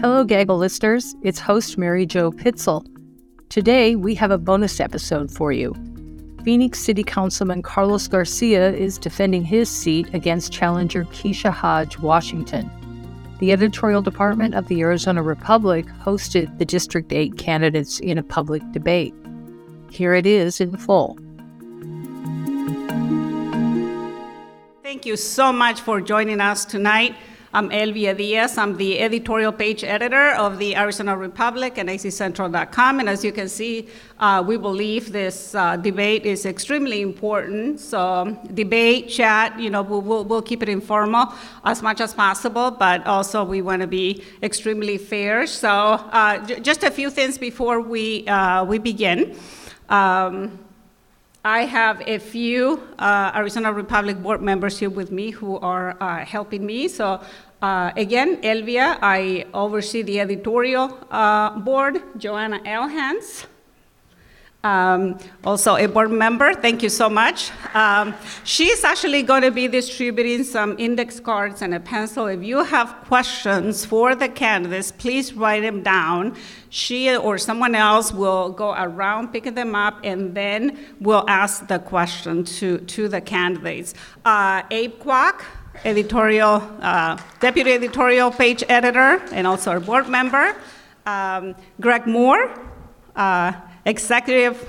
Hello, Gaggle listeners. It's host Mary Jo Pitzel. Today, we have a bonus episode for you. Phoenix City Councilman Carlos Garcia is defending his seat against challenger Kesha Hodge Washington. The editorial department of the Arizona Republic hosted the District 8 candidates in a public debate. Here it is in full. Thank you so much for joining us tonight. I'm Elvia Diaz. I'm the editorial page editor of the Arizona Republic and azcentral.com. And as you can see, uh, we believe this uh, debate is extremely important. So, debate, chat, you know, we'll, we'll, we'll, keep it informal as much as possible, but also we want to be extremely fair. So, uh, j- just a few things before we, uh, we begin. Um, I have a few uh, Arizona Republic board members here with me who are uh, helping me. So, uh, again, Elvia, I oversee the editorial uh, board. Joanna Allhands, um, also a board member. Thank you so much. Um, she's actually going to be distributing some index cards and a pencil. If you have questions for the candidates, please write them down. She or someone else will go around picking them up, and then we'll ask the question to, to the candidates. Uh, Abe Kwok, editorial, uh, deputy editorial page editor, and also a board member. Um, Greg Moore, uh, executive.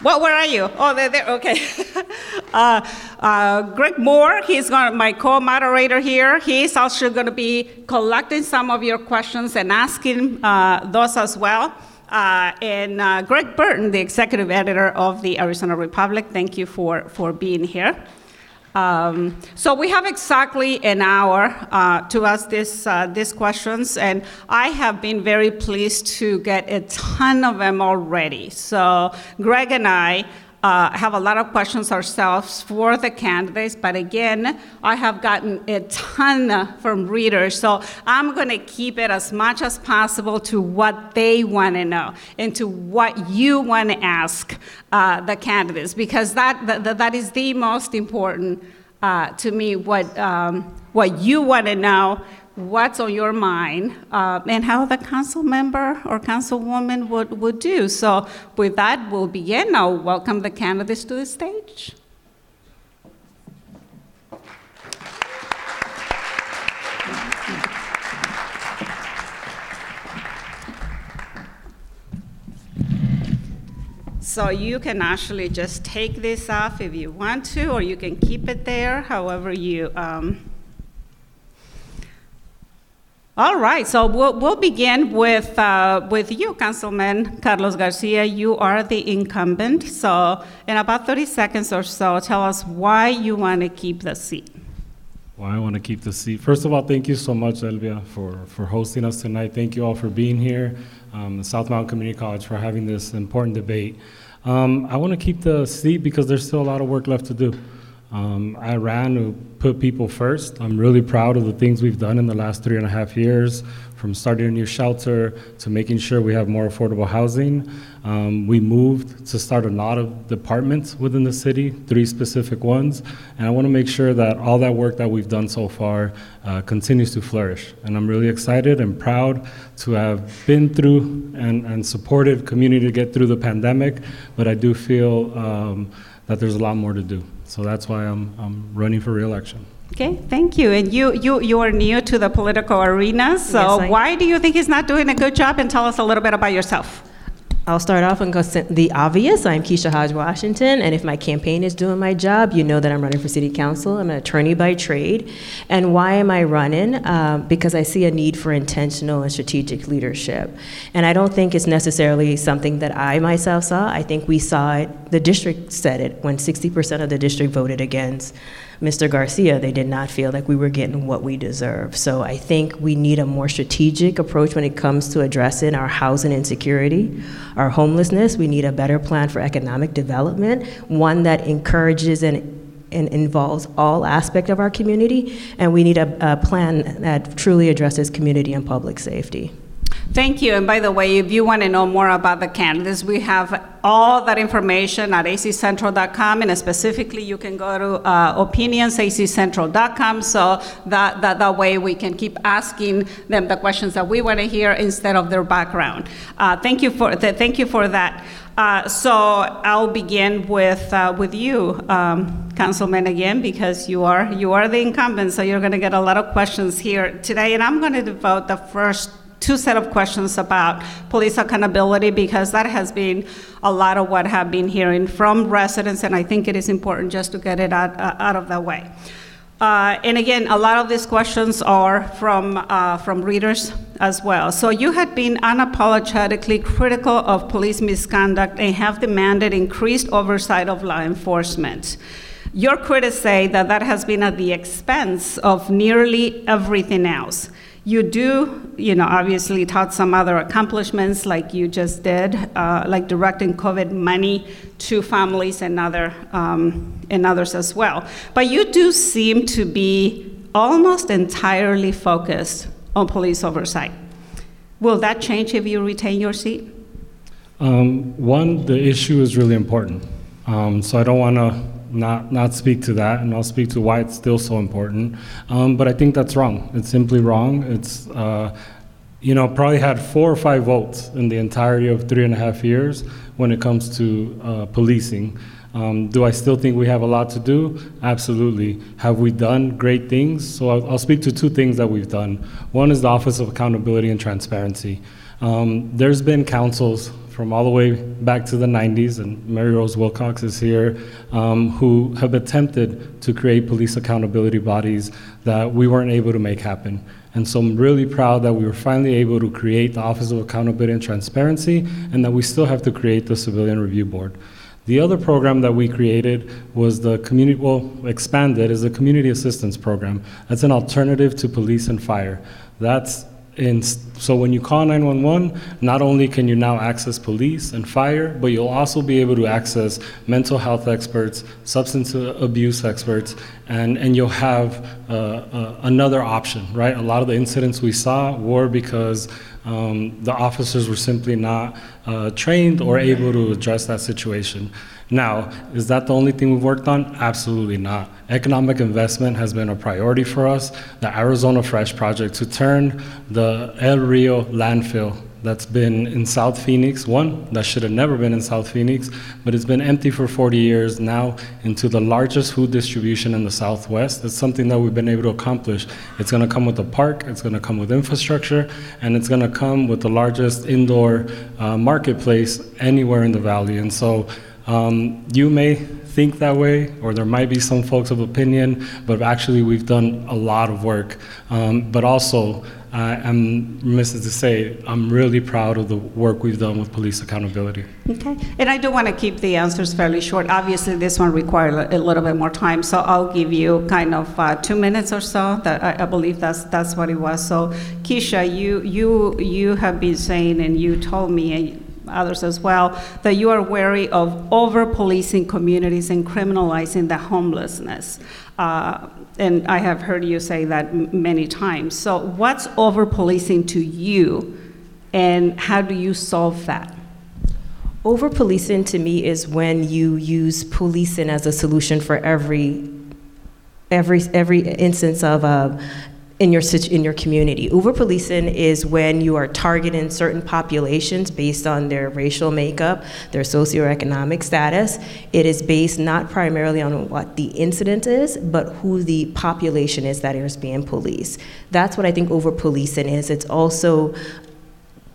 Well, where are you? Oh, they're there. Okay. uh, uh, Greg Moore, he's gonna, my co-moderator here. He's also going to be collecting some of your questions and asking uh, those as well. Uh, and uh, Greg Burton, the executive editor of the Arizona Republic, thank you for, for being here. Um, so we have exactly an hour uh, to ask this, uh, these questions, and I have been very pleased to get a ton of them already. So Greg and I uh, have a lot of questions ourselves for the candidates, but again, I have gotten a ton from readers, so I'm going to keep it as much as possible to what they want to know and to what you want to ask uh, the candidates, because that, that, that is the most important uh, to me, what, um, what you want to know what's on your mind uh, and how the council member or councilwoman would, would do. So, with that, we'll begin. I'll welcome the candidates to the stage. So you can actually just take this off if you want to, or you can keep it there, however you um, all right, so we'll, we'll begin with, uh, with you, Councilman Carlos Garcia. You are the incumbent, so in about 30 seconds or so, tell us why you want to keep the seat. Why I want to keep the seat. First of all, thank you so much, Elvia, for, for hosting us tonight. Thank you all for being here, um, South Mountain Community College for having this important debate. Um, I want to keep the seat because there's still a lot of work left to do. Um, I ran to put people first. I'm really proud of the things we've done in the last three and a half years, from starting a new shelter to making sure we have more affordable housing. Um, we moved to start a lot of departments within the city, three specific ones, and I want to make sure that all that work that we've done so far uh, continues to flourish. And I'm really excited and proud to have been through and, and supported community to get through the pandemic, but I do feel um, that there's a lot more to do. So that's why I'm, I'm running for reelection. Okay, thank you. And you, you, you are new to the political arena, so yes, why do you think he's not doing a good job? And tell us a little bit about yourself. I'll start off and go the obvious. I'm Kesha Hodge Washington, and if my campaign is doing my job, you know that I'm running for city council. I'm an attorney by trade. And why am I running? Uh, because I see a need for intentional and strategic leadership. And I don't think it's necessarily something that I myself saw. I think we saw it, the district said it when 60% of the district voted against Mr. Garcia, they did not feel like we were getting what we deserve. So I think we need a more strategic approach when it comes to addressing our housing insecurity, our homelessness. We need a better plan for economic development, one that encourages and and involves all aspect of our community, and we need a, a plan that truly addresses community and public safety. Thank you. And by the way, if you want to know more about the candidates, we have all that information at azcentral.com, and specifically, you can go to uh, opinionsazcentral.com. So that, that that way, we can keep asking them the questions that we want to hear instead of their background. Uh, thank you for th- thank you for that. Uh, so I'll begin with uh, with you, um, Councilman, again, because you are you are the incumbent, so you're going to get a lot of questions here today, and I'm going to devote the first two set of questions about police accountability because that has been a lot of what I've been hearing from residents, and I think it is important just to get it out, uh, out of the way. Uh, and again, a lot of these questions are from, uh, from readers as well. So you had been unapologetically critical of police misconduct and have demanded increased oversight of law enforcement. Your critics say that that has been at the expense of nearly everything else. You do, you know, obviously tout some other accomplishments like you just did, uh, like directing COVID money to families and other um, and others as well. But you do seem to be almost entirely focused on police oversight. Will that change if you retain your seat? Um, one, the issue is really important. Um, so I don't want to not not speak to that, and I'll speak to why it's still so important. Um, but I think that's wrong. It's simply wrong. It's uh, you know probably had four or five votes in the entirety of three and a half years when it comes to uh, policing. Um, do I still think we have a lot to do? Absolutely. Have we done great things? So I'll, I'll speak to two things that we've done. One is the Office of Accountability and Transparency. Um, there's been councils from all the way back to the 90s, and Mary Rose Wilcox is here, um, who have attempted to create police accountability bodies that we weren't able to make happen. And so I'm really proud that we were finally able to create the Office of Accountability and Transparency, and that we still have to create the Civilian Review Board. The other program that we created was the community, well, expanded, is the Community Assistance Program. That's an alternative to police and fire. That's and so when you call 911, not only can you now access police and fire, but you'll also be able to access mental health experts, substance abuse experts, and, and you'll have uh, uh, another option, right? A lot of the incidents we saw were because um, the officers were simply not uh, trained or able to address that situation. Now, is that the only thing we've worked on? Absolutely not. Economic investment has been a priority for us. The Arizona Fresh project to turn the El Rio landfill that's been in South Phoenix, one that should have never been in South Phoenix, but it's been empty for 40 years now into the largest food distribution in the Southwest. It's something that we've been able to accomplish. It's going to come with a park, it's going to come with infrastructure, and it's going to come with the largest indoor uh, marketplace anywhere in the valley. And so um, you may think that way, or there might be some folks of opinion, but actually we've done a lot of work. Um, but also, uh, I'm remiss to say, I'm really proud of the work we've done with police accountability. Okay, and I do want to keep the answers fairly short. Obviously, this one required a little bit more time, so I'll give you kind of uh, two minutes or so. That I, I, believe that's that's what it was. So, Kesha, you you you have been saying, and you told me others as well, that you are wary of over policing communities and criminalizing the homelessness. Uh, and I have heard you say that m- many times. So, what's over policing to you, and how do you solve that? Over policing to me is when you use policing as a solution for every every every instance of uh, in your in your community. Over policing is when you are targeting certain populations based on their racial makeup, their socioeconomic status. It is based not primarily on what the incident is, but who the population is that is being policed. That's what I think over policing is. It's also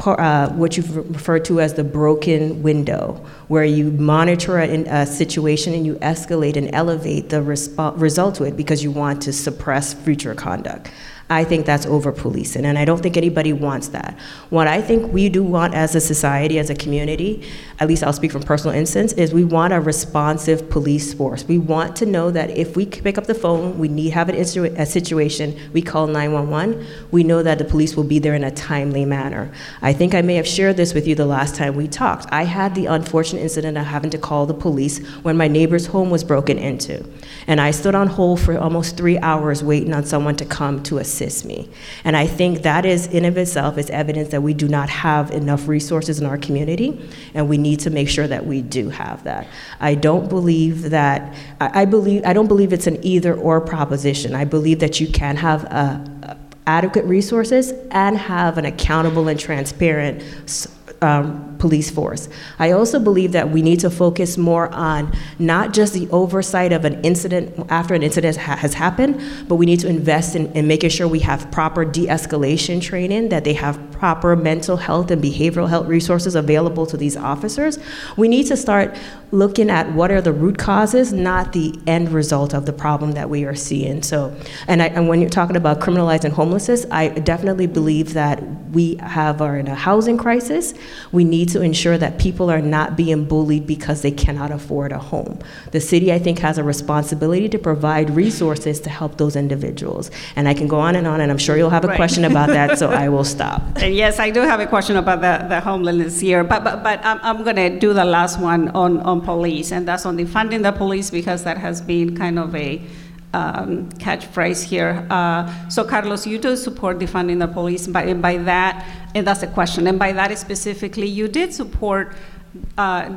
uh, what you've referred to as the broken window, where you monitor a, a situation and you escalate and elevate the result to it because you want to suppress future conduct. I think that's over policing, and I don't think anybody wants that. What I think we do want as a society, as a community, at least I'll speak from personal instance, is we want a responsive police force. We want to know that if we pick up the phone, we need have a situation, we call 911, we know that the police will be there in a timely manner. I think I may have shared this with you the last time we talked. I had the unfortunate incident of having to call the police when my neighbor's home was broken into. And I stood on hold for almost three hours waiting on someone to come to assist assist me. And I think that is, in of itself, is evidence that we do not have enough resources in our community, and we need to make sure that we do have that. I don't believe that, I believe, I don't believe it's an either or proposition. I believe that you can have a, a adequate resources and have an accountable and transparent um, police force. I also believe that we need to focus more on not just the oversight of an incident after an incident ha- has happened, but we need to invest in, in making sure we have proper de escalation training, that they have proper mental health and behavioral health resources available to these officers. We need to start looking at what are the root causes, not the end result of the problem that we are seeing. So, and, I, and when you're talking about criminalizing homelessness, I definitely believe that we have are in a housing crisis. We need to ensure that people are not being bullied because they cannot afford a home. The city, I think, has a responsibility to provide resources to help those individuals. And I can go on and on, and I'm sure you'll have a Right. question about that, so I will stop. And yes, I do have a question about the, the homelessness here, but, but, but I'm, I'm going to do the last one on, on police, and that's on defunding the police because that has been kind of a um, catchphrase here. Uh, so, Carlos, you do support defunding the police. By, by that, and that's a question, and by that specifically, you did support uh,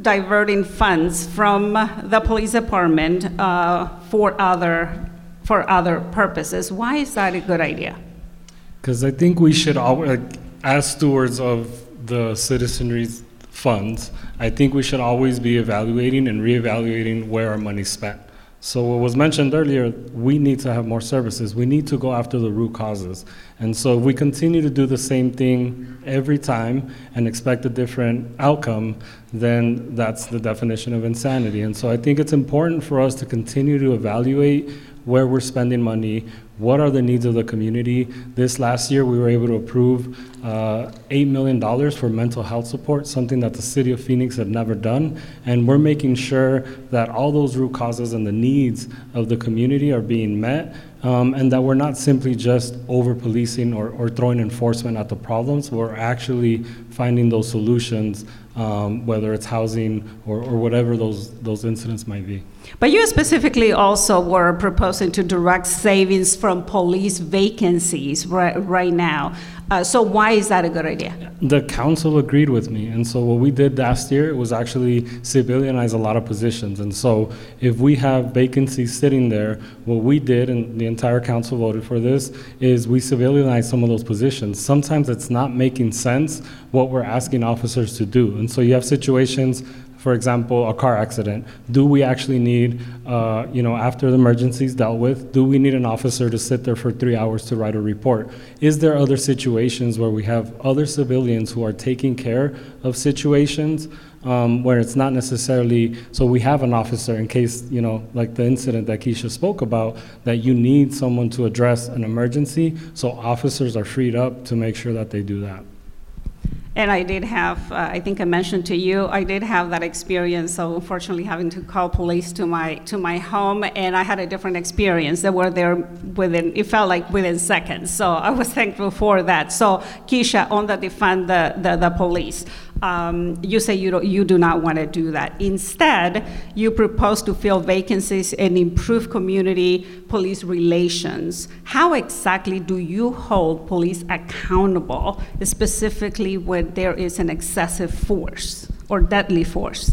diverting funds from the police department uh, for other for other purposes. Why is that a good idea? Because I think we should, al- like, as stewards of the citizenry's funds, I think we should always be evaluating and reevaluating where our money's spent. So what was mentioned earlier, we need to have more services. We need to go after the root causes. And so if we continue to do the same thing every time and expect a different outcome, then that's the definition of insanity. And so I think it's important for us to continue to evaluate where we're spending money, what are the needs of the community. This last year, we were able to approve uh, $8 million for mental health support, something that the city of Phoenix had never done. And we're making sure that all those root causes and the needs of the community are being met. Um, and that we're not simply just over policing or, or throwing enforcement at the problems, we're actually finding those solutions, um, whether it's housing or, or whatever those, those incidents might be. But you specifically also were proposing to direct savings from police vacancies right, right now. Uh, so why is that a good idea? The council agreed with me, and so what we did last year was actually civilianize a lot of positions. And so if we have vacancies sitting there, what we did, and the entire council voted for this, is we civilianized some of those positions. Sometimes it's not making sense what we're asking officers to do. And so you have situations for example, a car accident. Do we actually need, uh, you know, after the emergency is dealt with, do we need an officer to sit there for three hours to write a report? Is there other situations where we have other civilians who are taking care of situations um, where it's not necessarily, so we have an officer in case, you know, like the incident that Kesha spoke about, that you need someone to address an emergency, so officers are freed up to make sure that they do that. And I did have, uh, I think I mentioned to you, I did have that experience. So unfortunately, having to call police to my to my home, and I had a different experience. They were there within, it felt like within seconds. So I was thankful for that. So Kesha, on the defund the the, the police. Um, you say you, don't, you do not want to do that. Instead, you propose to fill vacancies and improve community police relations. How exactly do you hold police accountable, specifically when there is an excessive force or deadly force?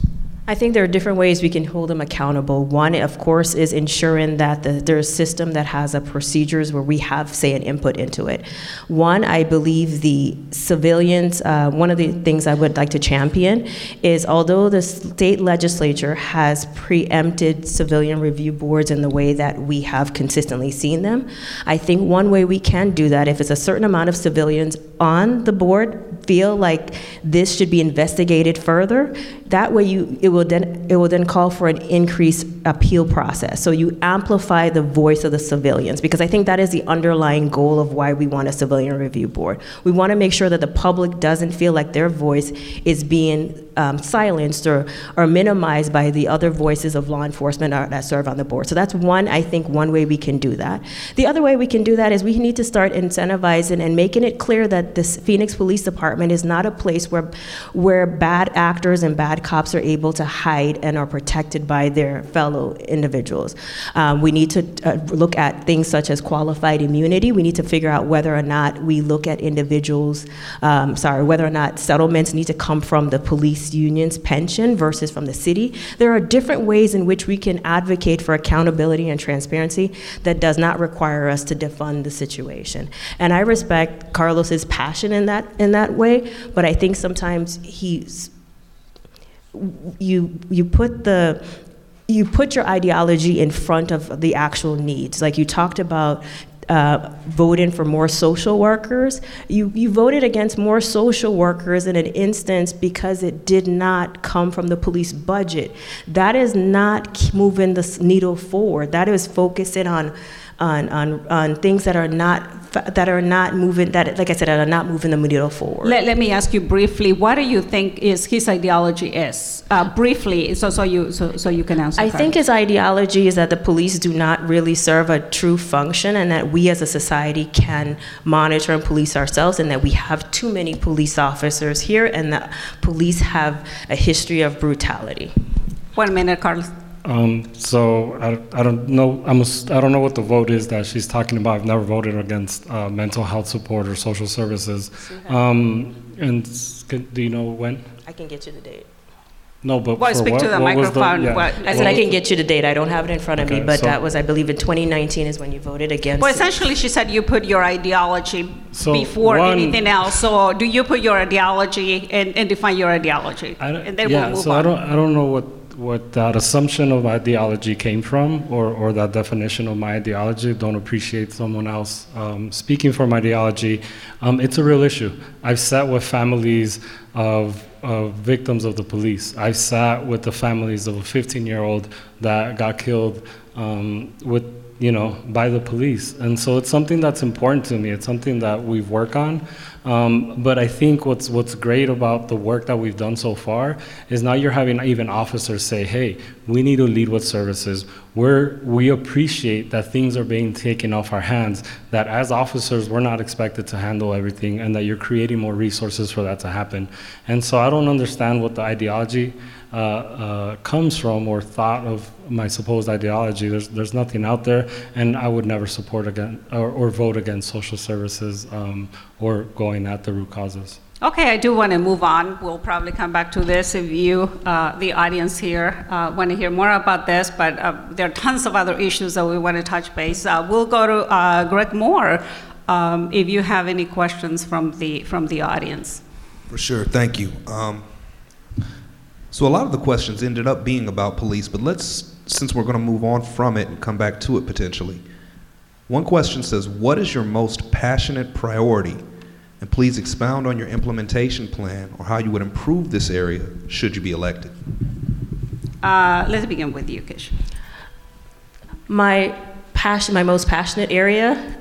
I think there are different ways we can hold them accountable. One, of course, is ensuring that the, there's a system that has a procedures where we have, say, an input into it. One, I believe the civilians, uh, one of the things I would like to champion is although the state legislature has preempted civilian review boards in the way that we have consistently seen them, I think one way we can do that, if it's a certain amount of civilians on the board feel like this should be investigated further, that way you, it will then, it will then call for an increased appeal process. So you amplify the voice of the civilians, because I think that is the underlying goal of why we want a civilian review board. We want to make sure that the public doesn't feel like their voice is being um, silenced or, or minimized by the other voices of law enforcement are, that serve on the board. So that's one, I think, one way we can do that. The other way we can do that is we need to start incentivizing and making it clear that this Phoenix Police Department is not a place where, where bad actors and bad cops are able to hide and are protected by their fellow individuals. Um, we need to uh, look at things such as qualified immunity. We need to figure out whether or not we look at individuals, um, sorry, whether or not settlements need to come from the police union's pension versus from the city. There are different ways in which we can advocate for accountability and transparency that does not require us to defund the situation. And I respect Carlos's passion in that in that way, but I think sometimes he's you you put the you put your ideology in front of the actual needs. Like you talked about uh, voting for more social workers. You, you voted against more social workers in an instance because it did not come from the police budget. That is not moving the needle forward. That is focusing on on, on, on things that are not that are not moving that like I said are not moving the needle forward. Let, let me ask you briefly, what do you think is his ideology is? Uh, briefly, so so you so, so you can answer. I think his ideology is that the police do not really serve a true function and that we as a society can monitor and police ourselves and that we have too many police officers here and that police have a history of brutality. One minute, Carlos. Um, so I, I don't know. I'm a, I don't know what the vote is that she's talking about. I've never voted against uh, mental health support or social services. Um, and do you know when? I can get you the date. No, but well, for speak what, to the what microphone. The, yeah. What, I said I can get you the date. I don't have it in front of okay, me, but so that was, I believe, in 2019 is when you voted against. Well, it. essentially, she said you put your ideology so before one, anything else. So, do you put your ideology and, and define your ideology? and then yeah, we'll move so on. I don't, I don't know what what that assumption of ideology came from or, or that definition of my ideology. Don't appreciate someone else um, speaking for my ideology. Um, it's a real issue. I've sat with families of, of victims of the police. I've sat with the families of a 15 year old that got killed um, with you know, by the police. And so it's something that's important to me. It's something that we've worked on. Um, but I think what's what's great about the work that we've done so far is now you're having even officers say, "Hey, we need to lead with services. We're we appreciate that things are being taken off our hands. That as officers, we're not expected to handle everything, and that you're creating more resources for that to happen." And so I don't understand what the ideology uh, uh, comes from or thought of my supposed ideology. There's, there's nothing out there, and I would never support again or, or vote against social services um, or going at the root causes. Okay, I do want to move on. We'll probably come back to this if you, uh, the audience here, uh, want to hear more about this, but uh, there are tons of other issues that we want to touch base. Uh, we'll go to uh, Greg Moore um, if you have any questions from the, from the audience. For sure, thank you. Um, so a lot of the questions ended up being about police, but let's, since we're going to move on from it and come back to it potentially. One question says, What is your most passionate priority? And please expound on your implementation plan or how you would improve this area should you be elected. Uh, let's begin with you, Kish. My passion, my most passionate area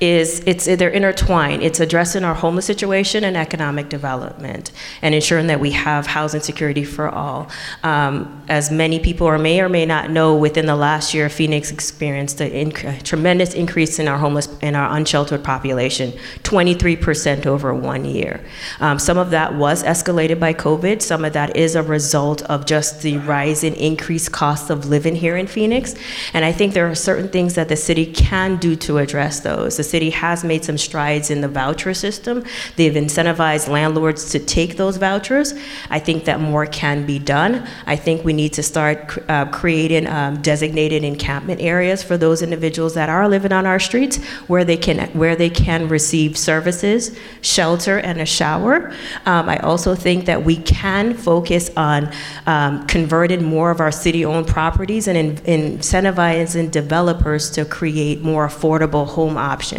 is it's they're intertwined. It's addressing our homeless situation and economic development, and ensuring that we have housing security for all. Um, as many people or may or may not know, within the last year, Phoenix experienced a inc- tremendous increase in our homeless in our unsheltered population, 23% over one year. Um, some of that was escalated by COVID. Some of that is a result of just the rise in increased costs of living here in Phoenix, and I think there are certain things that the city can do to address those. The city has made some strides in the voucher system. They've incentivized landlords to take those vouchers. I think that more can be done. I think we need to start uh, creating um, designated encampment areas for those individuals that are living on our streets where they can where they can receive services, shelter, and a shower. Um, I also think that we can focus on um, converting more of our city-owned properties and in, incentivizing developers to create more affordable home options.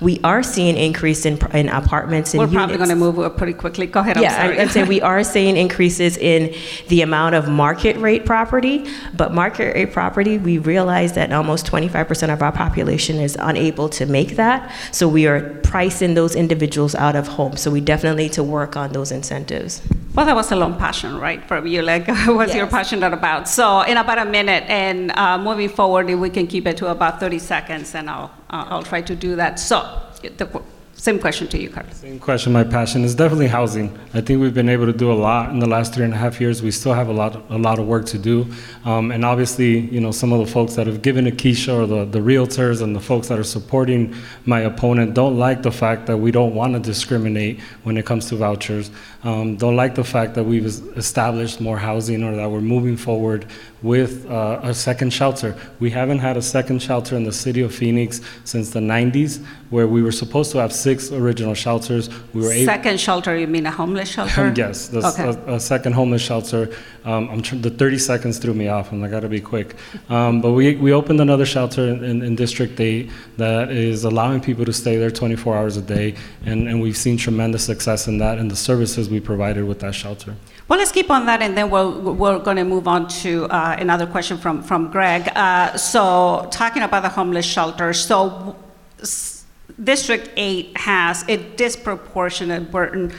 We are seeing increase in, in apartments and We're units. probably going to move pretty quickly. Go ahead. I'm Yeah, sorry. I- I'm saying we are seeing increases in the amount of market rate property, but market rate property, we realize that almost 25% of our population is unable to make that. So we are pricing those individuals out of home. So we definitely need to work on those incentives. Well, that was a long passion, right, from you? Like, what's your Yes. passionate about? So, in about a minute, and uh, moving forward, if we can keep it to about 30 seconds, and I'll I'll try to do that. So, the, Same question to you, Carlos. Same question. My passion is definitely housing. I think we've been able to do a lot in the last three and a half years. We still have a lot, a lot of work to do. Um, and obviously, you know, some of the folks that have given to Kesha or the, the realtors and the folks that are supporting my opponent don't like the fact that we don't want to discriminate when it comes to vouchers. Um, don't like the fact that we've established more housing or that we're moving forward with uh, a second shelter. We haven't had a second shelter in the city of Phoenix since the 90s, where we were supposed to have six original shelters. We were able. Second shelter, you mean a homeless shelter? Yes, the, Okay. a, a second homeless shelter. Um, I'm tr- the 30 seconds threw me off, and I got to be quick. Um, but we, we opened another shelter in, in, in District 8 that is allowing people to stay there 24 hours a day, and, and we've seen tremendous success in that and the services we provided with that shelter. Well, let's keep on that, and then we'll, we're going to move on to uh, another question from, from Greg. Uh, so, talking about the homeless shelter, so s- District 8 has a disproportionate burden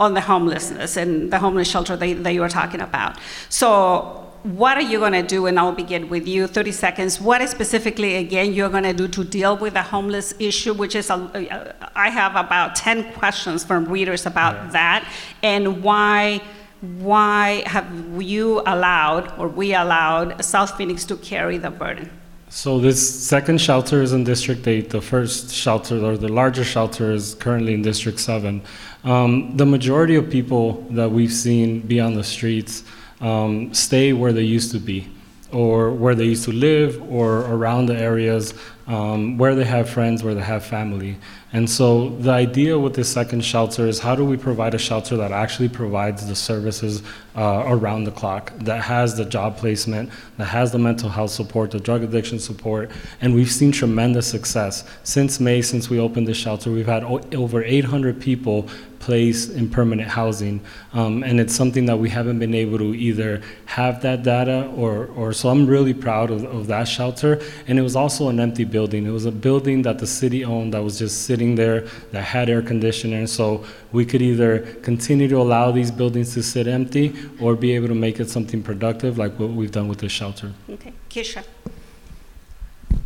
on the homelessness and the homeless shelter that, that you were talking about. So, what are you going to do? And I'll begin with you, 30 seconds. What is specifically, again, you're going to do to deal with the homeless issue, which is, a, I have about 10 questions from readers about that, and why, why have you allowed, or we allowed, South Phoenix to carry the burden? So this second shelter is in District 8. The first shelter, or the larger shelter, is currently in District 7. Um, the majority of people that we've seen be on the streets um, stay where they used to be, or where they used to live, or around the areas um, where they have friends, where they have family. And so the idea with this second shelter is how do we provide a shelter that actually provides the services uh, around the clock, that has the job placement, that has the mental health support, the drug addiction support, and we've seen tremendous success. Since May, since we opened the shelter, we've had o- over 800 people placed in permanent housing, um, and it's something that we haven't been able to either have that data or, or so I'm really proud of, of that shelter. And it was also an empty building. It was a building that the city owned that was just sitting there, that had air conditioning. So we could either continue to allow these buildings to sit empty or be able to make it something productive like what we've done with the shelter. Okay, Kesha.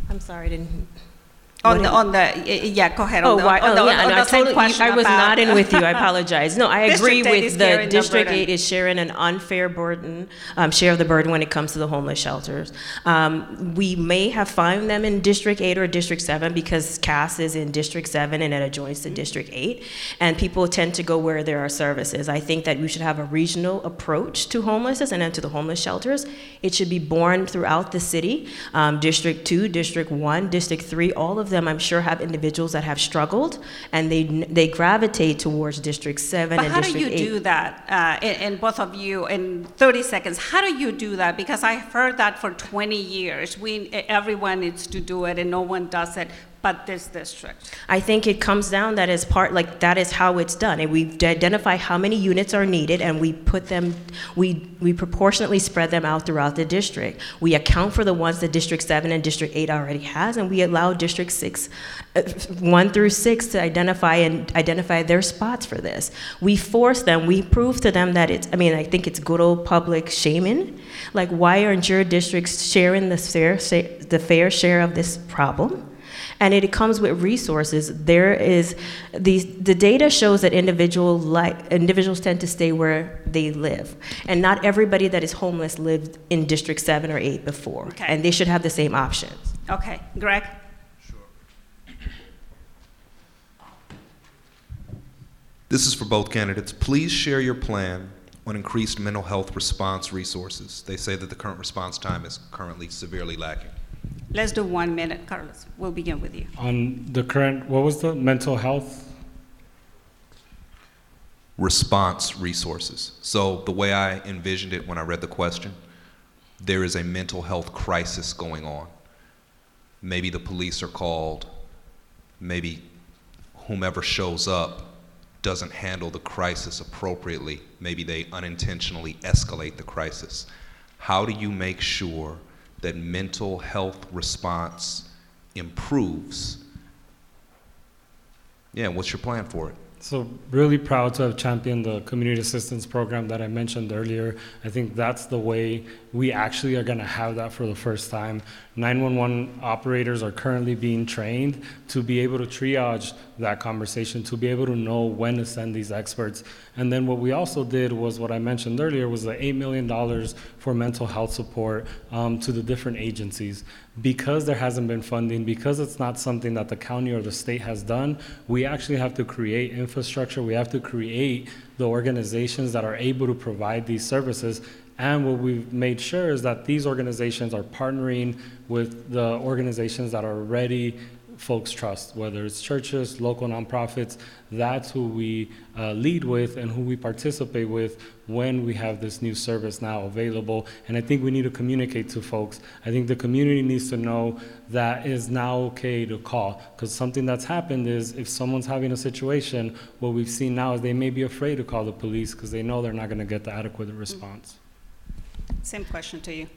I'm sorry, I didn't. On the, on the, yeah, go ahead. Oh, on the, why, on oh, the, yeah, on no, I same totally, question I was about- in with you, I apologize. No, I agree District eight is with the, District. Eight is sharing an unfair burden, um, share of the burden when it comes to the homeless shelters. Um, we may have found them in District Eight or District Seven because Cass is in District Seven and it adjoins to District Eight, and people tend to go where there are services. I think that we should have a regional approach to homelessness and then to the homeless shelters. It should be born throughout the city. Um, District Two, District One, District Three, all of them, I'm sure, have individuals that have struggled, and they they gravitate towards District Seven But and how do you Eight. do that, uh, and, and both of you, in 30 seconds? How do you do that? Because I've heard that for 20 years. We, everyone needs to do it, and no one does it, but this district. I think it comes down that is part like that is how it's done, and we identify how many units are needed, and we put them, we we proportionately spread them out throughout the district. We account for the ones that District Seven and District Eight already has, and we allow District Six, uh, one through six, to identify and identify their spots for this. We force them. We prove to them that it's. I mean, I think it's good old public shaming. Like, why aren't your districts sharing the fair the fair share of this problem? And it comes with resources. There is the the data shows that individual like individuals tend to stay where they live, and not everybody that is homeless lived in District Seven or Eight before, Okay. and they should have the same options. Okay, Greg? Sure. This is for both candidates. Please share your plan on increased mental health response resources. They say that the current response time is currently severely lacking. Let's do one minute, Carlos. We'll begin with you. On the current, what was the mental health? Response resources. So, the way I envisioned it when I read the question, there is a mental health crisis going on. Maybe the police are called, maybe whomever shows up doesn't handle the crisis appropriately. Maybe they unintentionally escalate the crisis. How do you make sure that mental health response improves? Yeah, what's your plan for it? So really proud to have championed the community assistance program that I mentioned earlier. I think that's the way we actually are going to have that for the first time. 911 operators are currently being trained to be able to triage that conversation, to be able to know when to send these experts. And then what we also did was what I mentioned earlier was the $8 million for mental health support um, to the different agencies. Because there hasn't been funding, because it's not something that the county or the state has done, we actually have to create infrastructure, we have to create the organizations that are able to provide these services. And what we've made sure is that these organizations are partnering with the organizations that are already folks trust, whether it's churches, local nonprofits. That's who we uh, lead with and who we participate with when we have this new service now available. And I think we need to communicate to folks. I think the community needs to know that is now okay to call. Because something that's happened is if someone's having a situation, what we've seen now is they may be afraid to call the police because they know they're not going to get the adequate response. Same question to you.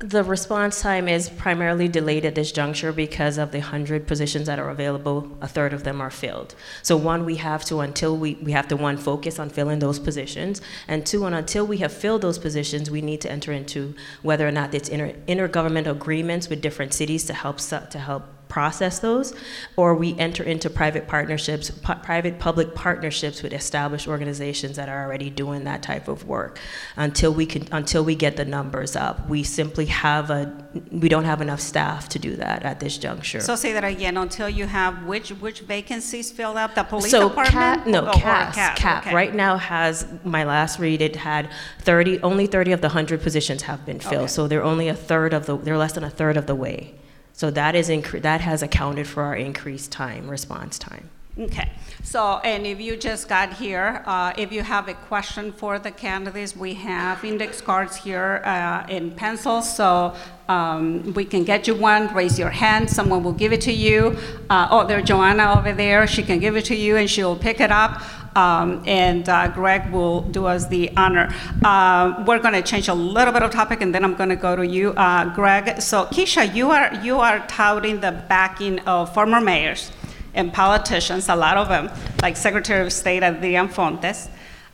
The response time is primarily delayed at this juncture because of the 100 positions that are available, a third of them are filled. So one, we have to, until we, we have to one, focus on filling those positions, and two, and until we have filled those positions, we need to enter into whether or not it's inter, intergovernmental agreements with different cities to help, to help process those, or we enter into private partnerships, pu- private public partnerships with established organizations that are already doing that type of work. Until we can, until we get the numbers up, we simply have a, we don't have enough staff to do that at this juncture. So say that again, until you have which, which vacancies filled up, the police so department? CAP, no, Oh, CAP, CAP, CAP okay. right now has, my last read, it had 30, only 30 of the 100 positions have been filled. Okay. So they're only a third of the, they're less than a third of the way. So that is, that has accounted for our increased time, response time. Okay, so, and if you just got here, uh, if you have a question for the candidates, we have index cards here uh, in pencil, so um, we can get you one, raise your hand, someone will give it to you. Uh, Oh, there's Joanna over there, she can give it to you and she'll pick it up. Um, And uh, Greg will do us the honor. Uh, We're going to change a little bit of topic and then I'm going to go to you, uh, Greg. So Kesha, you are, you are touting the backing of former mayors and politicians, a lot of them, like Secretary of State Adrian Fontes.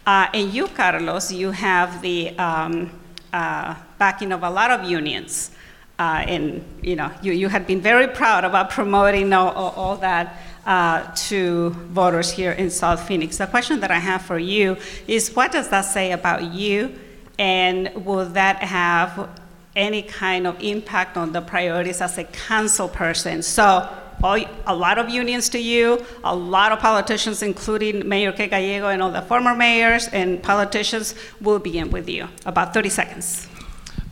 Uh, and you, Carlos, you have the um, uh, backing of a lot of unions. Uh, and you know, you, you had been very proud about promoting all, all, that uh, to voters here in South Phoenix. The question that I have for you is, what does that say about you, and will that have any kind of impact on the priorities as a council person? So all, a lot of unions to you, a lot of politicians, including Mayor Kate Gallego and all the former mayors and politicians, will begin with you. About 30 seconds.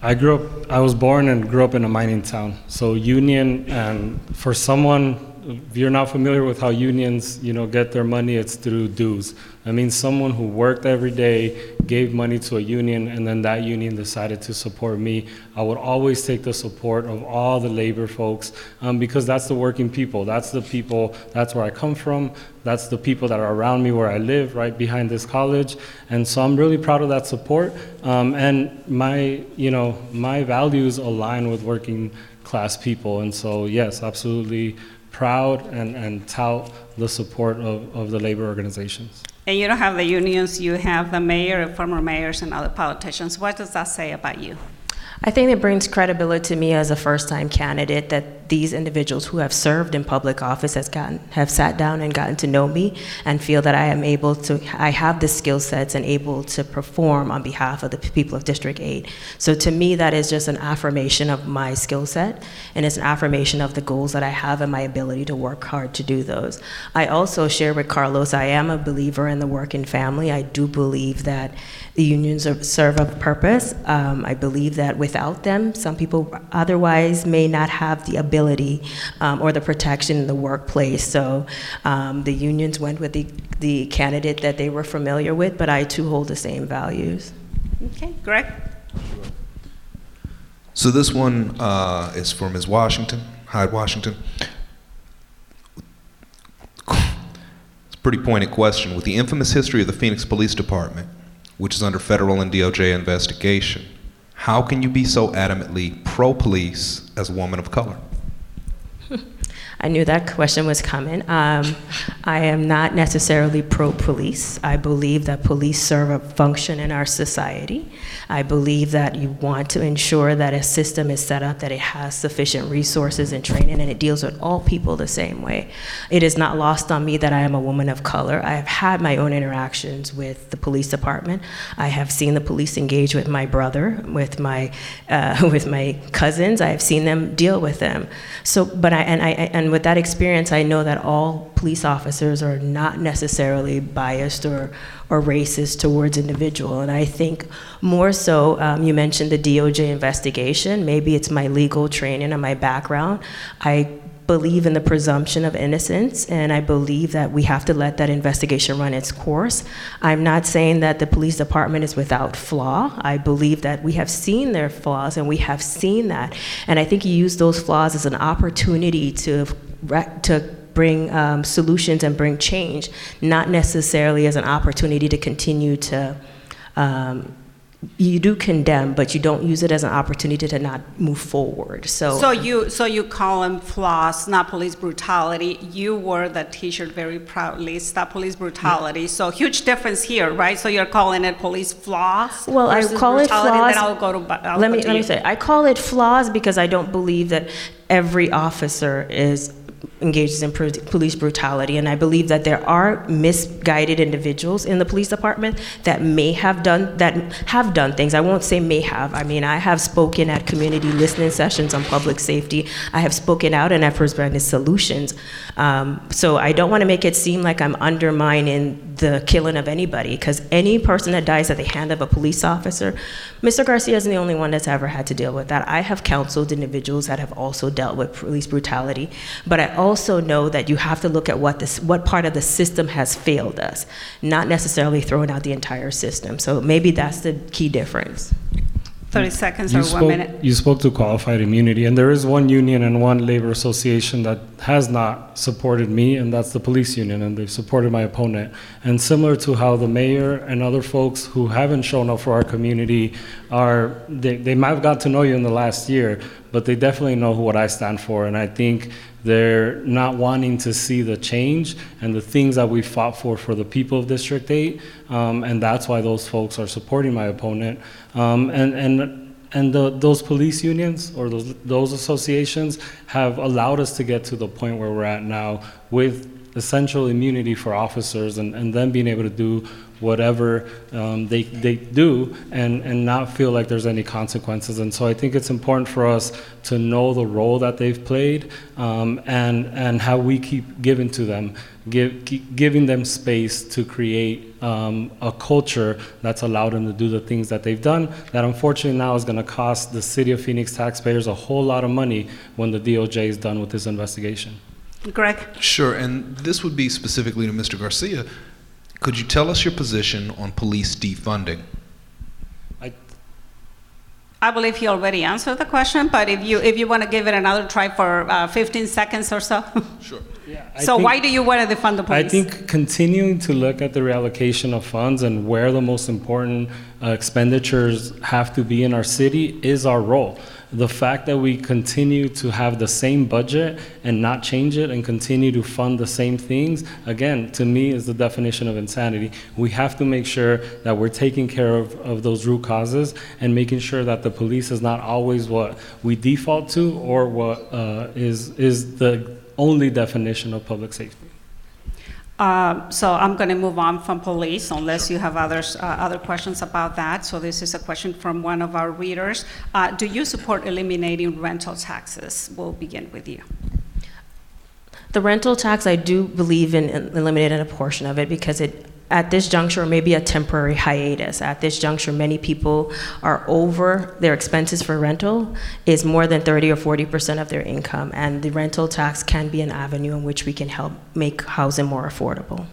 I grew up, I was born and grew up in a mining town. So union, and for someone, you're not familiar with how unions, you know, get their money, it's through dues. I mean, someone who worked every day, gave money to a union, and then that union decided to support me. I would always take the support of all the labor folks um, because that's the working people. That's the people, that's where I come from. That's the people that are around me where I live, right behind this college. And so I'm really proud of that support. Um, and my, you know, my values align with working class people. And so, yes, absolutely proud and, and tout the support of, of the labor organizations. And you don't have the unions, you have the mayor and former mayors and other politicians. What does that say about you? I think it brings credibility to me as a first-time candidate that these individuals who have served in public office has gotten, have sat down and gotten to know me and feel that I am able to, I have the skill sets and able to perform on behalf of the people of District 8. So to me, that is just an affirmation of my skill set and it's an affirmation of the goals that I have and my ability to work hard to do those. I also share with Carlos, I am a believer in the working family. I do believe that the unions serve a purpose. Um, I believe that without them, some people otherwise may not have the ability um, or the protection in the workplace. So um, the unions went with the, the candidate that they were familiar with, but I too hold the same values. Okay, Greg? So this one uh, is for Ms. Washington, Hyde Washington. It's a pretty pointed question. With the infamous history of the Phoenix Police Department, which is under federal and DOJ investigation, how can you be so adamantly pro-police as a woman of color? I knew that question was coming. Um, I am not necessarily pro police. I believe that police serve a function in our society. I believe that you want to ensure that a system is set up that it has sufficient resources and training and it deals with all people the same way. It is not lost on me that I am a woman of color. I have had my own interactions with the police department. I have seen the police engage with my brother, with my uh, with my cousins. I have seen them deal with them. So, but I and I and with that experience, I know that all police officers are not necessarily biased or or racist towards individual. And I think more so, um, you mentioned the DOJ investigation. Maybe it's my legal training and my background. I believe in the presumption of innocence, and I believe that we have to let that investigation run its course. I'm not saying that the police department is without flaw. I believe that we have seen their flaws, and we have seen that. And I think you use those flaws as an opportunity to to bring um, solutions and bring change, not necessarily as an opportunity to continue to. Um, you do condemn, but you don't use it as an opportunity to not move forward. So, So you, so you call them flaws, not police brutality. You wore that T-shirt very proudly, stop police brutality. So huge difference here, right? So you're calling it police flaws Well, I call it flaws- Then I'll go to. I'll let me to let me say, I call it flaws because I don't believe that every officer is engages in police brutality, and I believe that there are misguided individuals in the police department that may have done that have done things. I won't say may have. I mean, I have spoken at community listening sessions on public safety. I have spoken out and I've presented solutions. Um, so I don't want to make it seem like I'm undermining the killing of anybody, because any person that dies at the hand of a police officer, Mr. Garcia isn't the only one that's ever had to deal with that. I have counseled individuals that have also dealt with police brutality, but I also know that you have to look at what this, what part of the system has failed us, not necessarily throwing out the entire system. So maybe that's the key difference. 30 seconds You or one spoke, minute. you spoke to qualified immunity, and there is one union and one labor association that has not supported me, and that's the police union, and they've supported my opponent. And similar to how the mayor and other folks who haven't shown up for our community are, they, they might have got to know you in the last year, but they definitely know what I stand for, and I think they're not wanting to see the change and the things that we fought for for the people of District 8, um, and that's why those folks are supporting my opponent. Um, and and and the, those police unions or those those associations have allowed us to get to the point where we're at now with essential immunity for officers and, and them being able to do whatever um, they, they do and, and not feel like there's any consequences. And so I think it's important for us to know the role that they've played um, and, and how we keep giving to them, give, keep giving them space to create um, a culture that's allowed them to do the things that they've done that unfortunately now is going to cost the city of Phoenix taxpayers a whole lot of money when the DOJ is done with this investigation. Greg? Sure, and this would be specifically to Mr. Garcia. Could you tell us your position on police defunding? I, I believe he already answered the question, but if you, if you want to give it another try for uh, 15 seconds or so. Sure. yeah, I So think- why do you want to defund the police? I think continuing to look at the reallocation of funds and where the most important uh, expenditures have to be in our city is our role. The fact that we continue to have the same budget and not change it and continue to fund the same things, again, to me, is the definition of insanity. We have to make sure that we're taking care of, of those root causes and making sure that the police is not always what we default to or what uh, is, is the only definition of public safety. Um, So I'm going to move on from police unless you have others, uh, other questions about that. So this is a question from one of our readers. Uh, Do you support eliminating rental taxes? We'll begin with you. The rental tax, I do believe in eliminating a portion of it because it, at this juncture, may be a temporary hiatus. At this juncture, many people are over their expenses for rental is more than 30 or 40 percent of their income, and the rental tax can be an avenue in which we can help make housing more affordable.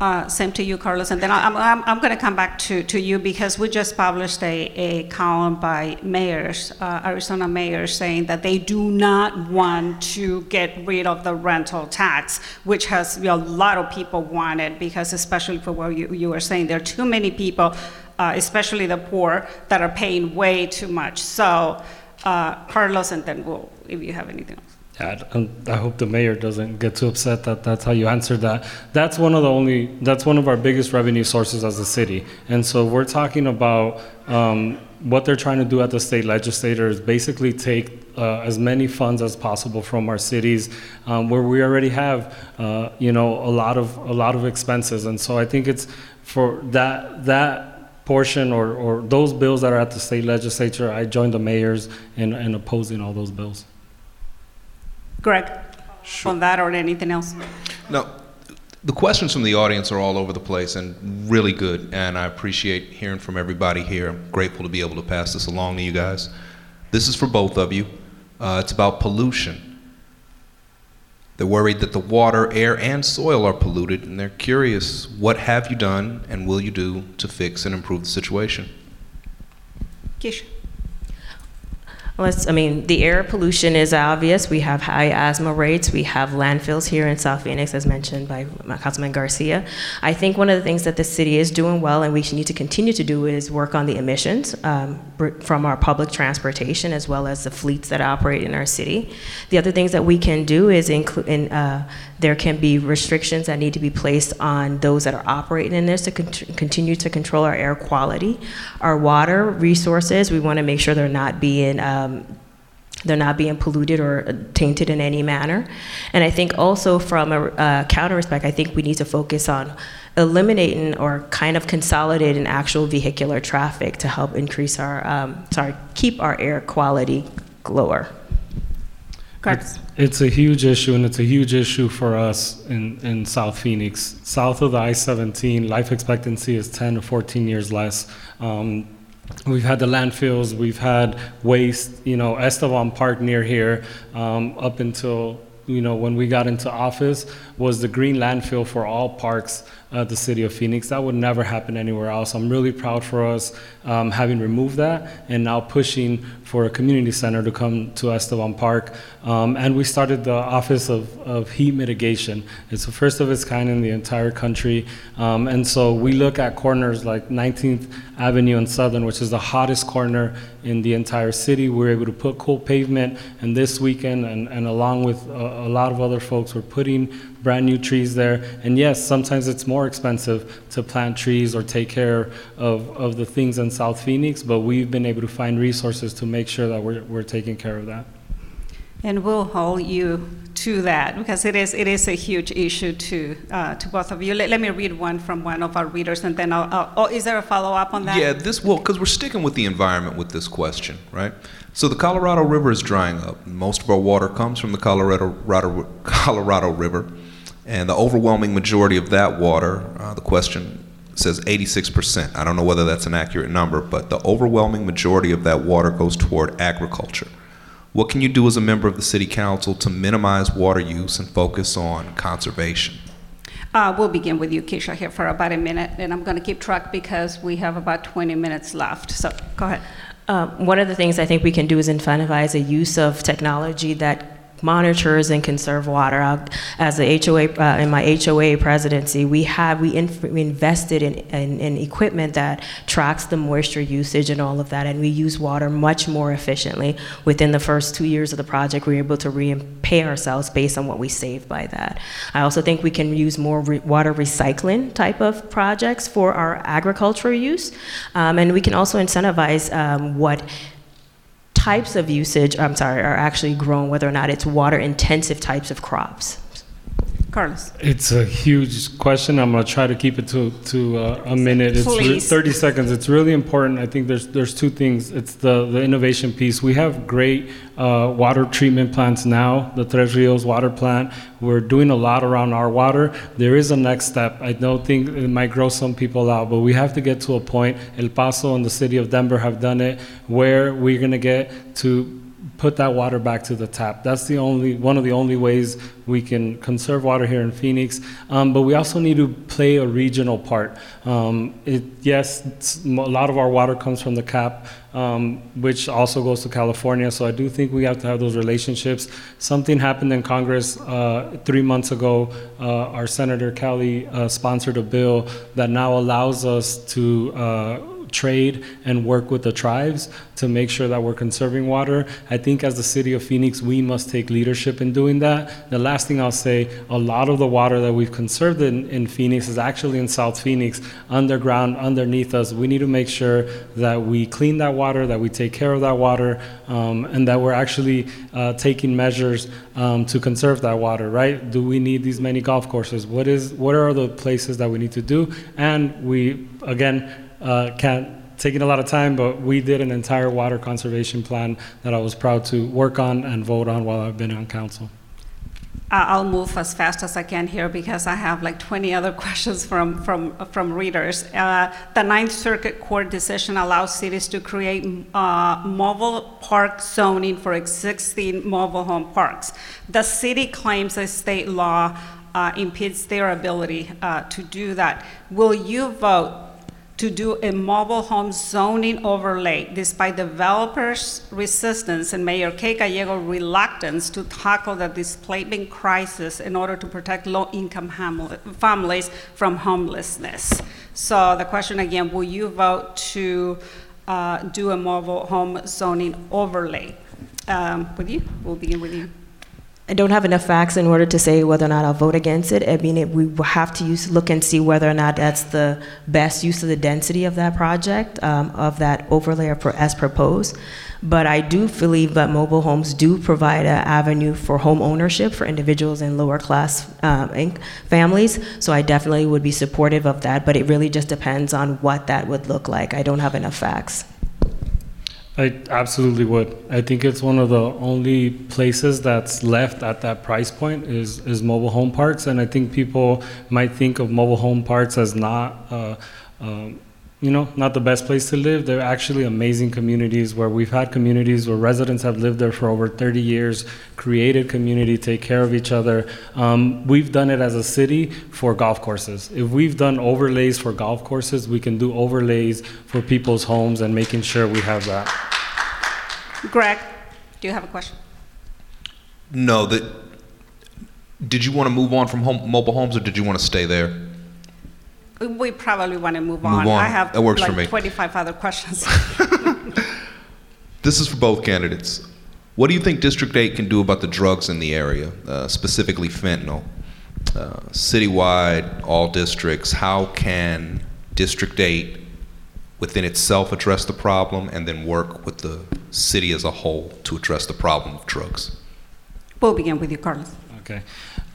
Uh, Same to you, Carlos. And then I'm, I'm, I'm going to come back to, to you because we just published a, a column by mayors, uh, Arizona mayors, saying that they do not want to get rid of the rental tax, which has, you know, a lot of people want it because especially for what you, you were saying, there are too many people, uh, especially the poor, that are paying way too much. So, uh, Carlos, and then we'll, if you have anything else. Yeah, and I hope the mayor doesn't get too upset that that's how you answered that. That's one of the only, that's one of our biggest revenue sources as a city. And so we're talking about um, what they're trying to do at the state legislature is basically take uh, as many funds as possible from our cities um, where we already have, uh, you know, a lot of a lot of expenses. And so I think it's for that that portion or, or those bills that are at the state legislature. I joined the mayors in, in opposing all those bills. Greg, on that or anything else? No, the questions from the audience are all over the place and really good, and I appreciate hearing from everybody here. I'm grateful to be able to pass this along to you guys. This is for both of you. Uh, it's about pollution. They're worried that the water, air, and soil are polluted, and they're curious what have you done and will you do to fix and improve the situation? Kish. Let's, I mean, the air pollution is obvious. We have high asthma rates. We have landfills here in South Phoenix, as mentioned by Councilman Garcia. I think one of the things that the city is doing well and we need to continue to do is work on the emissions um, from our public transportation as well as the fleets that operate in our city. The other things that we can do is include, in, uh, there can be restrictions that need to be placed on those that are operating in this to con continue to control our air quality. Our water resources, we want to make sure they're not being um, they're not being polluted or tainted in any manner. And I think also from a uh, counter respect, I think we need to focus on eliminating or kind of consolidating actual vehicular traffic to help increase our, um, sorry, keep our air quality lower. It's, it's a huge issue, and it's a huge issue for us in, in South Phoenix. South of the I-17, life expectancy is 10 to 14 years less. Um, We've had the landfills, we've had waste, you know, Esteban Park near here, um, up until, you know, when we got into office, was the green landfill for all parks uh, the city of Phoenix. That would never happen anywhere else. I'm really proud for us um, having removed that and now pushing for a community center to come to Esteban Park. Um, and we started the Office of, of Heat Mitigation. It's the first of its kind in the entire country. Um, and so we look at corners like 19th Avenue and Southern, which is the hottest corner in the entire city. We we're able to put cool pavement. And this weekend, and, and along with a, a lot of other folks, we're putting brand new trees there. And yes, sometimes it's more expensive to plant trees or take care of, of the things in South Phoenix, but we've been able to find resources to make sure that we're, we're taking care of that. And we'll hold you to that because it is, it is a huge issue to, uh, to both of you. Let, let, me read one from one of our readers and then I'll, I'll oh, is there a follow up on that? Yeah, this, well, because we're sticking with the environment with this question, right? So the Colorado River is drying up. Most of our water comes from the Colorado, Colorado River. And the overwhelming majority of that water, uh, the question says 86%. I don't know whether that's an accurate number, but the overwhelming majority of that water goes toward agriculture. What can you do as a member of the City Council to minimize water use and focus on conservation? Uh, we'll begin with you, Kesha, here for about a minute, and I'm going to keep track because we have about 20 minutes left. So go ahead. Uh, one of the things I think we can do is incentivize the use of technology that monitors and conserve water. As the HOA, uh, in my HOA presidency, we have we, we invested in, in, in, equipment that tracks the moisture usage and all of that, and we use water much more efficiently. Within the first two years of the project, we were able to repay ourselves based on what we saved by that. I also think we can use more re- water recycling type of projects for our agricultural use, um, and we can also incentivize um, what types of usage, I'm sorry, are actually grown, whether or not it's water intensive types of crops. Carlos. It's a huge question. I'm going to try to keep it to, to uh, a minute. It's re- 30 seconds. It's really important. I think there's there's two things. It's the, the innovation piece. We have great uh, water treatment plants now, the Tres Rios water plant. We're doing a lot around our water. There is a next step. I don't think it might grow some people out, but we have to get to a point. El Paso and the city of Denver have done it where we're going to get to put that water back to the tap. That's the only one of the only ways we can conserve water here in Phoenix. Um, but we also need to play a regional part. Um, it, yes, a lot of our water comes from the cap, um, which also goes to California. So I do think we have to have those relationships. Something happened in Congress uh, three months ago. Uh, our Senator Kelly uh, sponsored a bill that now allows us to uh, trade and work with the tribes to make sure that we're conserving water. I think as the city of Phoenix, we must take leadership in doing that. The last thing I'll say, a lot of the water that we've conserved in, in Phoenix is actually in South Phoenix, underground, underneath us. We need to make sure that we clean that water, that we take care of that water, um, and that we're actually uh, taking measures um, to conserve that water, right? Do we need these many golf courses? What is what are the places that we need to do? And we again uh, can't taking a lot of time, but we did an entire water conservation plan that I was proud to work on and vote on while I've been on council. I'll move as fast as I can here because I have like 20 other questions from, from, from readers. Uh, The Ninth Circuit Court decision allows cities to create uh, mobile park zoning for existing mobile home parks. The city claims that state law uh, impedes their ability uh, to do that. Will you vote to do a mobile home zoning overlay despite developers' resistance and Mayor Kate Gallego's reluctance to tackle the displacement crisis in order to protect low-income families from homelessness. So the question again, will you vote to uh, do a mobile home zoning overlay? Um, With you, we'll begin with you. I don't have enough facts in order to say whether or not I'll vote against it. I mean, it, we have to use, look and see whether or not that's the best use of the density of that project, um, of that overlay as proposed. But I do believe that mobile homes do provide an avenue for home ownership for individuals in lower class um, families. So I definitely would be supportive of that. But it really just depends on what that would look like. I don't have enough facts. I absolutely would. I think it's one of the only places that's left at that price point is, is mobile home parks. And I think people might think of mobile home parks as not, uh, um, you know, not the best place to live. They're actually amazing communities where we've had communities where residents have lived there for over 30 years, created community, take care of each other. Um, we've done it as a city for golf courses. If we've done overlays for golf courses, we can do overlays for people's homes and making sure we have that. Greg, do you have a question? No, that. Did you want to move on from home, mobile homes, or did you want to stay there? We probably want to move Move on. on. I have That works for like me. 25 other questions. This is for both candidates. What do you think District 8 can do about the drugs in the area, uh, specifically fentanyl? Uh, citywide, all districts, how can District 8 within itself address the problem and then work with the city as a whole to address the problem of drugs? We'll begin with you, Carlos. Okay.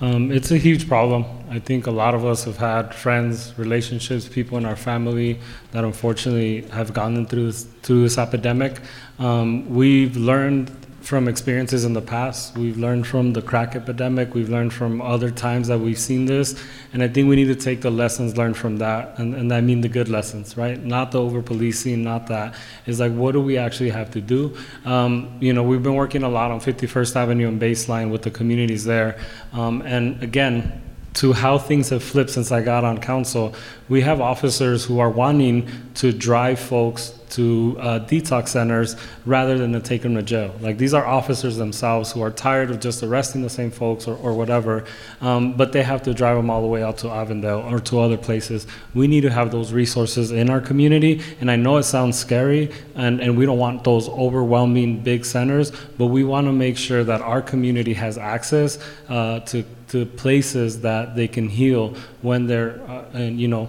Um, it's a huge problem. I think a lot of us have had friends, relationships, people in our family that unfortunately have gone through this, through this epidemic. Um, we've learned from experiences in the past. We've learned from the crack epidemic. We've learned from other times that we've seen this. And I think we need to take the lessons learned from that. And, and I mean the good lessons, right? Not the over policing, not that. It's like, what do we actually have to do? Um, you know, we've been working a lot on 51st Avenue and Baseline with the communities there. Um, and again, to how things have flipped since I got on council, we have officers who are wanting to drive folks to uh, detox centers rather than to take them to jail. Like these are officers themselves who are tired of just arresting the same folks or, or whatever, um, but they have to drive them all the way out to Avondale or to other places. We need to have those resources in our community, and I know it sounds scary, and, and we don't want those overwhelming big centers, but we want to make sure that our community has access uh, to to places that they can heal when they're, uh, and, you know,